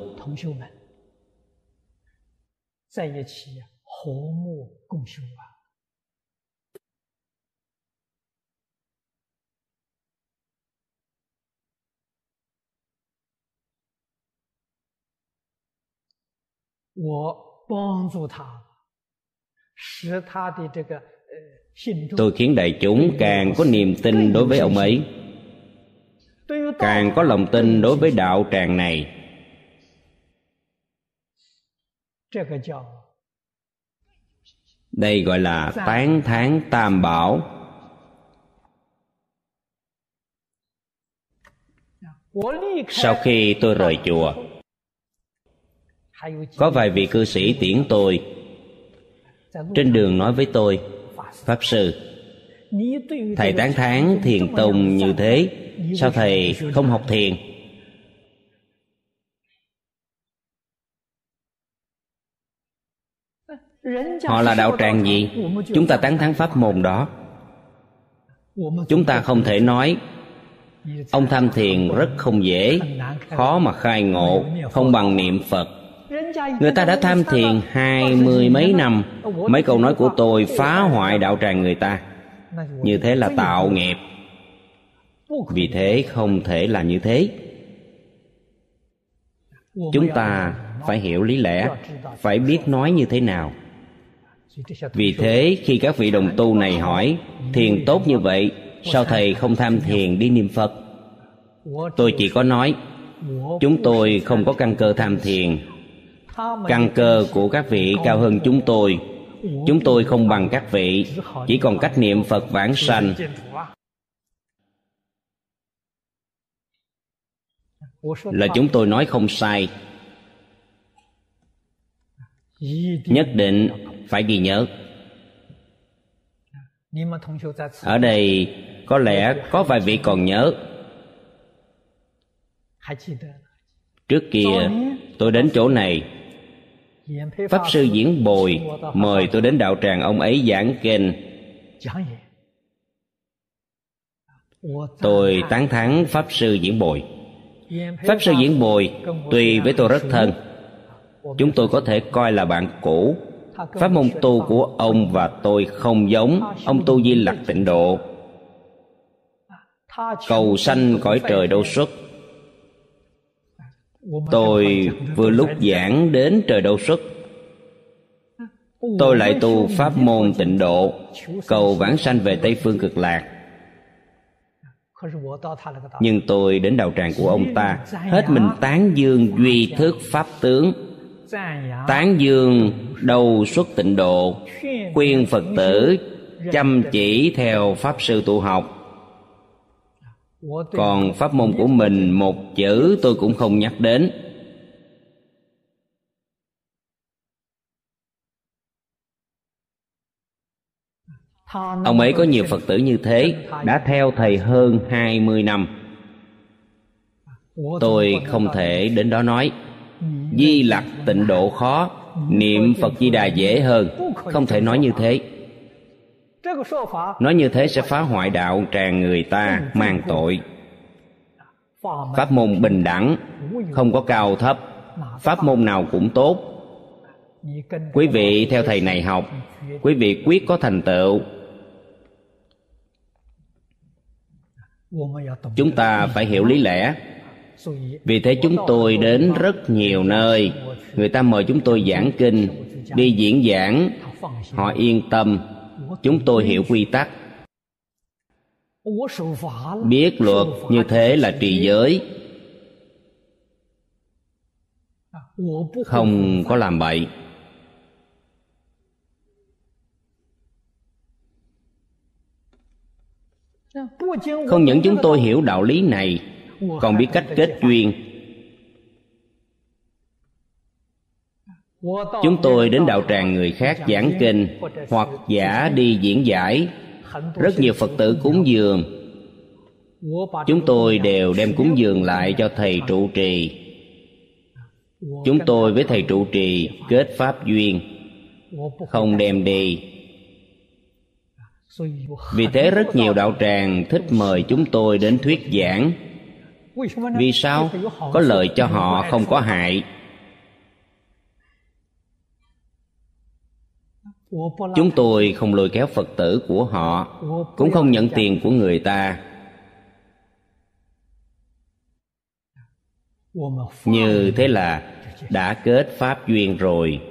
[SPEAKER 2] Tôi khiến đại chúng càng có niềm tin đối với ông ấy. càng có lòng tin đối với đạo tràng này. đây gọi là tán thán tam bảo. Sau khi tôi rời chùa có vài vị cư sĩ tiễn tôi. Trên đường nói với tôi, pháp sư, thầy tán thán thiền tông như thế, sao thầy không học thiền? Họ là đạo tràng gì? Chúng ta tán thán pháp môn đó. Chúng ta không thể nói, ông tham thiền rất không dễ, khó mà khai ngộ, không bằng niệm phật người ta đã tham thiền hai mươi mấy năm. Mấy câu nói của tôi phá hoại đạo tràng người ta. Như thế là tạo nghiệp. Vì thế không thể làm như thế. Chúng ta phải hiểu lý lẽ, phải biết nói như thế nào. Vì thế khi các vị đồng tu này hỏi, thiền tốt như vậy, sao thầy không tham thiền đi niệm phật? Tôi chỉ có nói, chúng tôi không có căn cơ tham thiền căn cơ của các vị cao hơn chúng tôi. Chúng tôi không bằng các vị, chỉ còn cách niệm phật vãng sanh. Là chúng tôi nói không sai. Nhất định phải ghi nhớ. Ở đây có lẽ có vài vị còn nhớ. Trước kia, tôi đến chỗ này pháp sư diễn bồi, mời tôi đến đạo tràng ông ấy giảng kinh. Tôi tán thán pháp sư diễn bồi. Pháp sư diễn bồi tuy với tôi rất thân. Chúng tôi có thể coi là bạn cũ. Pháp môn tu của ông và tôi không giống. Ông tu di lặc tịnh độ. Cầu sanh cõi trời đâu xuất tôi vừa lúc giảng đến trời đâu xuất tôi lại tu pháp môn tịnh độ cầu vãng sanh về tây phương cực lạc. Nhưng tôi đến đạo tràng của ông ta hết mình tán dương duy thức pháp tướng tán dương đầu xuất tịnh độ khuyên phật tử chăm chỉ theo pháp sư tu học còn pháp môn của mình một chữ tôi cũng không nhắc đến. Ông ấy có nhiều Phật tử như thế Đã theo Thầy hơn 20 năm. Tôi không thể đến đó nói. Di lặc tịnh độ khó Niệm Phật Di Đà dễ hơn. Không thể nói như thế Nói như thế sẽ phá hoại đạo tràn người ta mang tội. Pháp môn bình đẳng Không có cao thấp. Pháp môn nào cũng tốt. Quý vị theo thầy này học Quý vị quyết có thành tựu. Chúng ta phải hiểu lý lẽ. Vì thế chúng tôi đến rất nhiều nơi. Người ta mời chúng tôi giảng kinh đi diễn giảng. Họ yên tâm chúng tôi hiểu quy tắc. Biết luật như thế là trì giới. Không có làm bậy. Không những chúng tôi hiểu đạo lý này, còn biết cách kết duyên. Chúng tôi đến đạo tràng người khác giảng kinh hoặc giả đi diễn giải. Rất nhiều phật tử cúng dường. Chúng tôi đều đem cúng dường lại cho thầy trụ trì. Chúng tôi với thầy trụ trì kết pháp duyên, không đem đi. Vì thế rất nhiều đạo tràng thích mời chúng tôi đến thuyết giảng. Vì sao? Có lợi cho họ không có hại. Chúng tôi không lôi kéo phật tử của họ, cũng không nhận tiền của người ta. Như thế là đã kết pháp duyên rồi.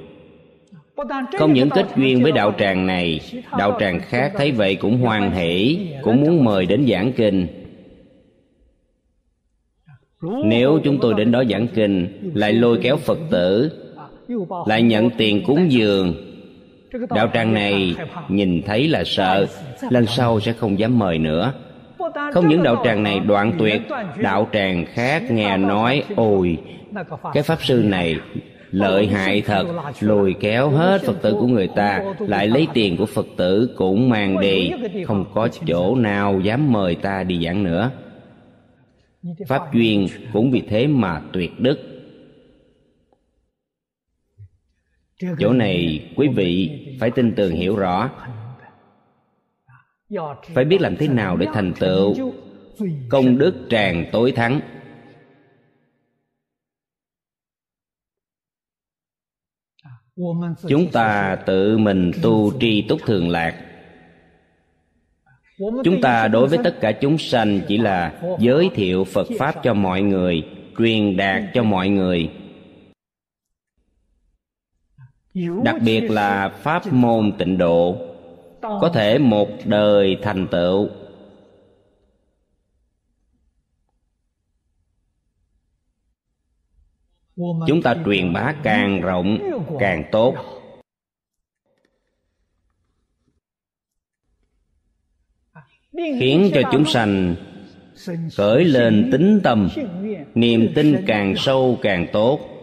[SPEAKER 2] Không những kết duyên với đạo tràng này, đạo tràng khác thấy vậy cũng hoan hỷ, cũng muốn mời đến giảng kinh. Nếu chúng tôi đến đó giảng kinh, lại lôi kéo phật tử, lại nhận tiền cúng dường đạo tràng này nhìn thấy là sợ, lần sau sẽ không dám mời nữa. Không những đạo tràng này đoạn tuyệt, đạo tràng khác nghe nói, ôi, cái pháp sư này lợi hại thật lùi kéo hết phật tử của người ta, lại lấy tiền của phật tử cũng mang đi, không có chỗ nào dám mời ta đi giảng nữa. Pháp duyên cũng vì thế mà tuyệt đức. Chỗ này, quý vị phải tin tưởng hiểu rõ. Phải biết làm thế nào để thành tựu công đức tràn tối thắng. Chúng ta tự mình tu tri túc thường lạc. Chúng ta đối với tất cả chúng sanh chỉ là giới thiệu phật pháp cho mọi người, truyền đạt cho mọi người đặc biệt là pháp môn tịnh độ, có thể một đời thành tựu. Chúng ta truyền bá càng rộng, càng tốt. Khiến cho chúng sanh khởi lên tính tâm, niềm tin càng sâu càng tốt.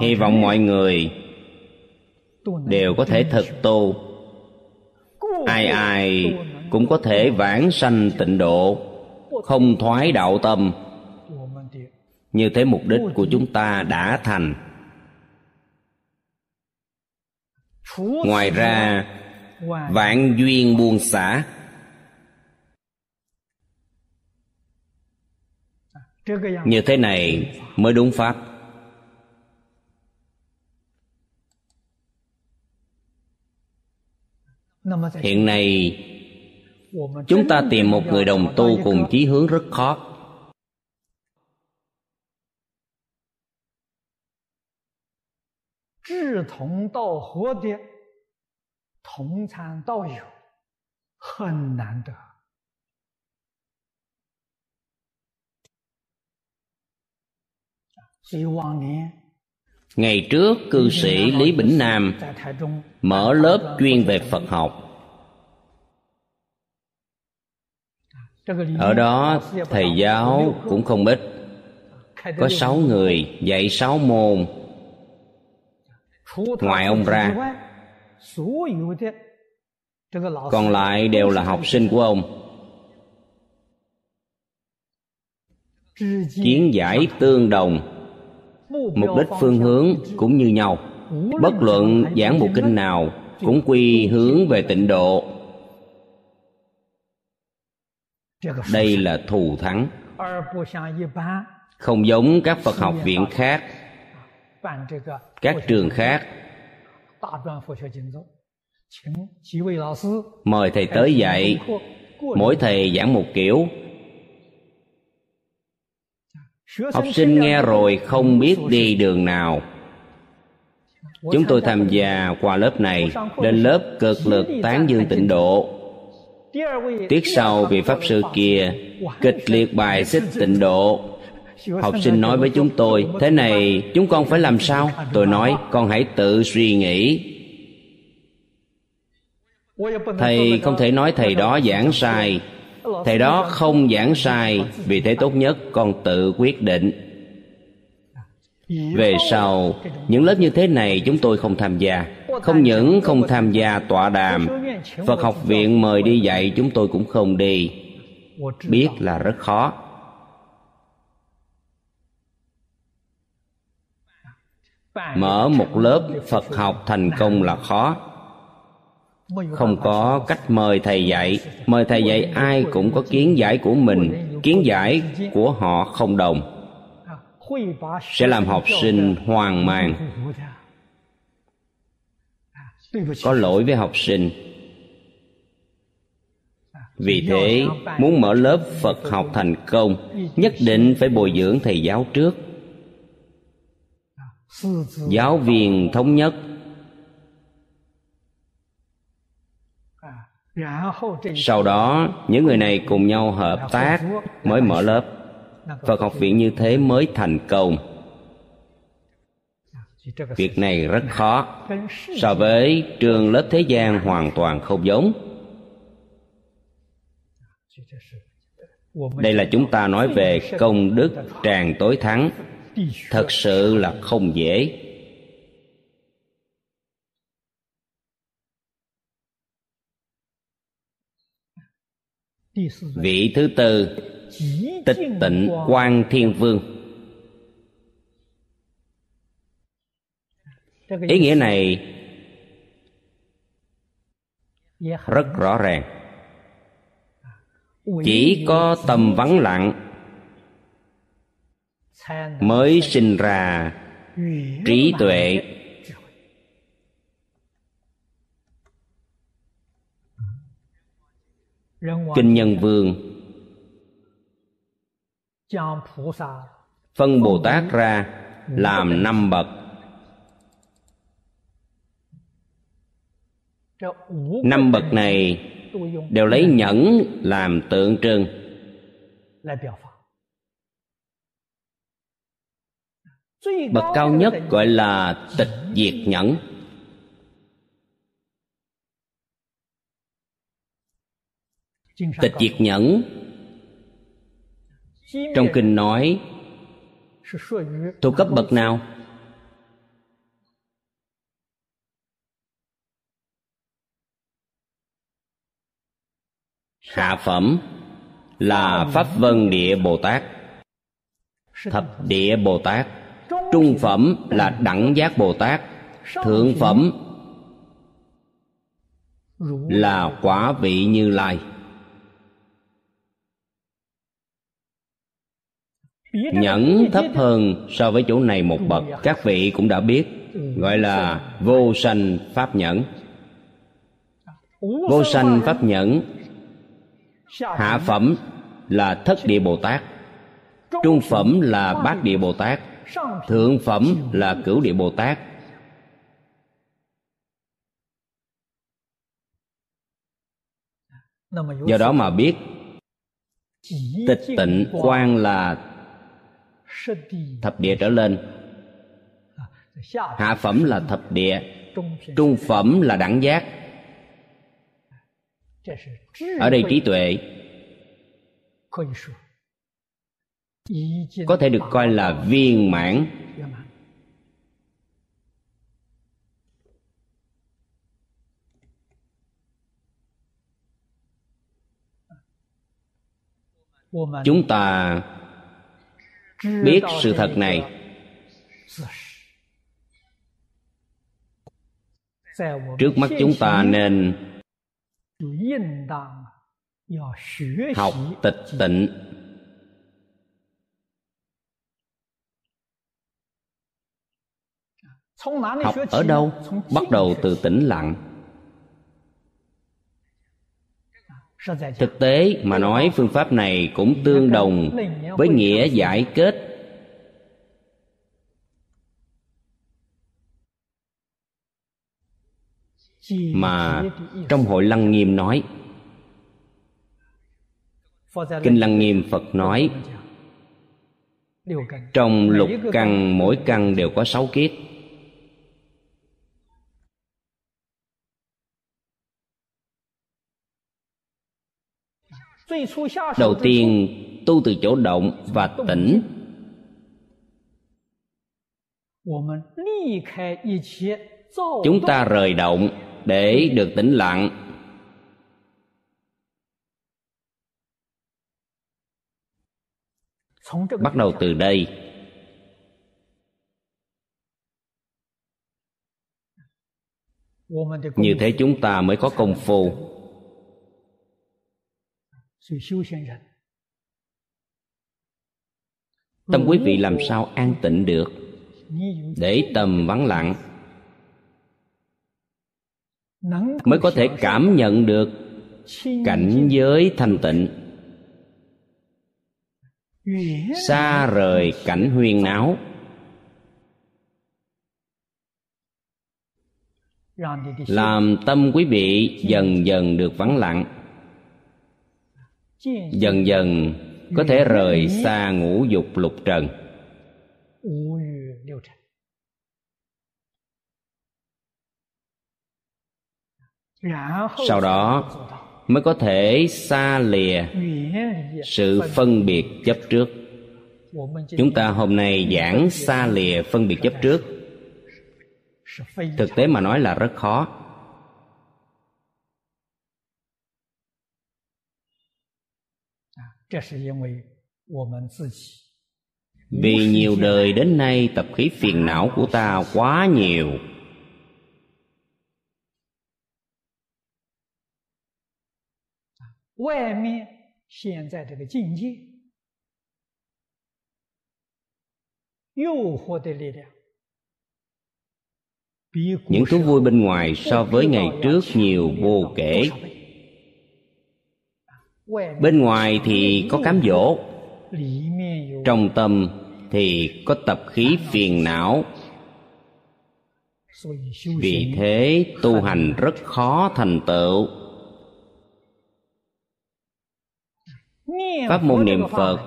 [SPEAKER 2] Hy vọng mọi người đều có thể thực tu. Ai ai cũng có thể vãng sanh tịnh độ không thoái đạo tâm. Như thế mục đích của chúng ta đã thành. Ngoài ra vạn duyên buông xả. Như thế này mới đúng pháp hiện nay chúng ta tìm một người đồng tu cùng chí hướng rất khó. Ngày trước cư sĩ Lý Bỉnh Nam mở lớp chuyên về Phật học. Ở đó thầy giáo cũng không ít. Có sáu người dạy sáu môn. Ngoài ông ra, còn lại đều là học sinh của ông. Kiến giải tương đồng mục đích phương hướng cũng như nhau bất luận giảng bộ kinh nào cũng quy hướng về tịnh độ. Đây là thù thắng. Không giống các phật học viện khác. Các trường khác. Mời thầy tới dạy. Mỗi thầy giảng một kiểu. Học sinh nghe rồi không biết đi đường nào chúng tôi tham gia qua lớp này lên lớp cực lực tán dương tịnh độ. tiết sau vị pháp sư kia kịch liệt bài xích tịnh độ. học sinh nói với chúng tôi thế này chúng con phải làm sao? Tôi nói con hãy tự suy nghĩ. Thầy không thể nói thầy đó giảng sai. Thầy đó không giảng sai vì thế tốt nhất con tự quyết định về sau, những lớp như thế này chúng tôi không tham gia. Không những không tham gia tọa đàm, phật học viện mời đi dạy chúng tôi cũng không đi. Biết là rất khó. Mở một lớp phật học thành công là khó. Không có cách mời thầy dạy. Mời thầy dạy ai cũng có kiến giải của mình. Kiến giải của họ không đồng sẽ làm học sinh hoang mang. có lỗi với học sinh. Vì thế muốn mở lớp phật học thành công nhất định phải bồi dưỡng thầy giáo trước. Giáo viên thống nhất. Sau đó những người này cùng nhau hợp tác mới mở lớp phật học viện như thế mới thành công. Việc này rất khó. So với trường lớp thế gian hoàn toàn không giống. Đây là chúng ta nói về công đức tràng tối thắng. Thật sự là không dễ. Vị thứ tư tịch tịnh quan thiên vương. Ý nghĩa này rất rõ ràng. Chỉ có tâm vắng lặng mới sinh ra trí tuệ. Kinh nhân vương phân bồ tát ra làm năm bậc. Năm bậc này đều lấy nhẫn làm tượng trưng. Bậc cao nhất gọi là tịch diệt nhẫn. Tịch diệt nhẫn trong kinh nói thuộc cấp bậc nào? Hạ phẩm là pháp vân địa bồ tát. Thập địa bồ tát. Trung phẩm là đẳng giác bồ tát. Thượng phẩm là quả vị như lai. Nhẫn thấp hơn so với chỗ này một bậc. Các vị cũng đã biết, gọi là vô sanh pháp nhẫn. Vô sanh pháp nhẫn, hạ phẩm là thất địa bồ tát, trung phẩm là bát địa bồ tát, thượng phẩm là cửu địa bồ tát. Do đó mà biết, tịch tịnh quan là thập địa trở lên. Hạ phẩm là thập địa, trung phẩm là đẳng giác. Ở đây trí tuệ. Có thể được coi là viên mãn. Chúng ta biết sự thật này. Trước mắt chúng ta nên học tịch tịnh. Học ở đâu? Bắt đầu từ tĩnh lặng thực tế mà nói, phương pháp này cũng tương đồng với nghĩa giải kết. Mà trong hội lăng nghiêm nói, kinh lăng nghiêm phật nói, trong lục căn mỗi căn đều có sáu kiết đầu tiên tu từ chỗ động và tĩnh chúng ta rời động để được tĩnh lặng. Bắt đầu từ đây. Như thế chúng ta mới có công phu tâm quý vị làm sao an tịnh được? để tâm vắng lặng. mới có thể cảm nhận được cảnh giới thanh tịnh. xa rời cảnh huyên náo làm tâm quý vị dần dần được vắng lặng dần dần có thể rời xa ngũ dục lục trần. Sau đó mới có thể xa lìa sự phân biệt chấp trước. Chúng ta hôm nay giảng xa lìa phân biệt chấp trước. Thực tế mà nói là rất khó. Vì nhiều đời đến nay tập khí phiền não của ta quá nhiều. những thú vui bên ngoài so với ngày trước nhiều vô kể bên ngoài thì có cám dỗ. Trong tâm thì có tập khí phiền não. Vì thế tu hành rất khó thành tựu. Pháp môn niệm phật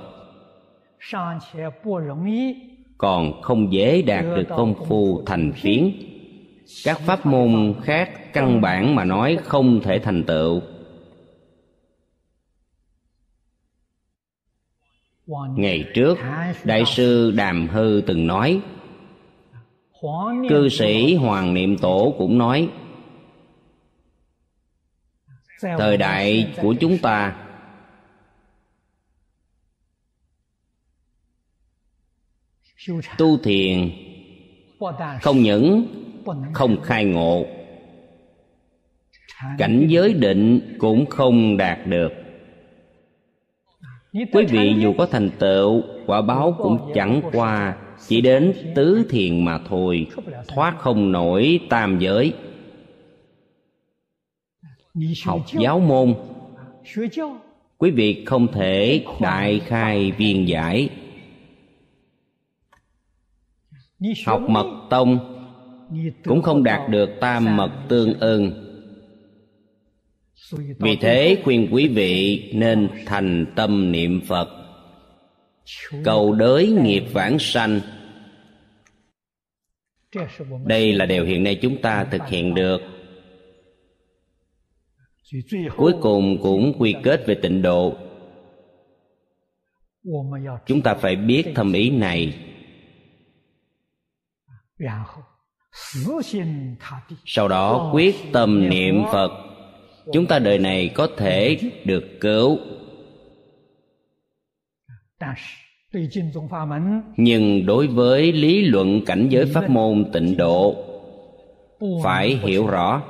[SPEAKER 2] còn không dễ đạt được công phu thành phiến. Các pháp môn khác căn bản mà nói không thể thành tựu ngày trước, đại sư đàm hư từng nói, cư sĩ hoàng niệm tổ cũng nói, thời đại của chúng ta, tu thiền không những không khai ngộ, cảnh giới định cũng không đạt được quý vị dù có thành tựu quả báo cũng chẳng qua chỉ đến tứ thiền mà thôi thoát không nổi tam giới. Học giáo môn. Quý vị không thể đại khai viên giải. Học mật tông cũng không đạt được tam mật tương ưng vì thế khuyên quý vị nên thành tâm niệm phật. Cầu đới nghiệp vãng sanh. Đây là điều hiện nay chúng ta thực hiện được. Cuối cùng cũng quy kết về tịnh độ. Chúng ta phải biết thâm ý này. Sau đó quyết tâm niệm phật chúng ta đời này có thể được cứu. Nhưng đối với lý luận cảnh giới pháp môn tịnh độ, phải hiểu rõ.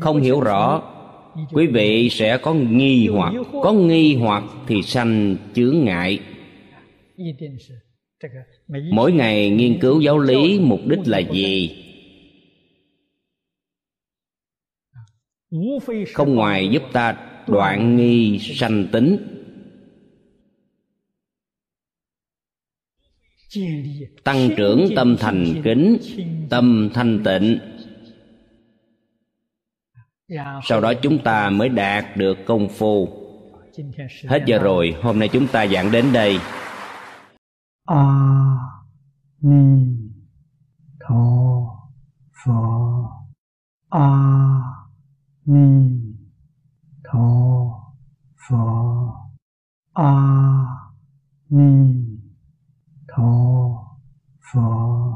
[SPEAKER 2] Không hiểu rõ, quý vị sẽ có nghi hoặc. Có nghi hoặc thì sanh chướng ngại. Mỗi ngày nghiên cứu giáo lý mục đích là gì? Không ngoài giúp ta đoạn nghi sanh tính. Tăng trưởng tâm thành kính, tâm thanh tịnh. Sau đó chúng ta mới đạt được công phu. Hết giờ rồi, hôm nay chúng ta giảng đến đây. A ni tho pho a 弥陀佛阿弥陀佛。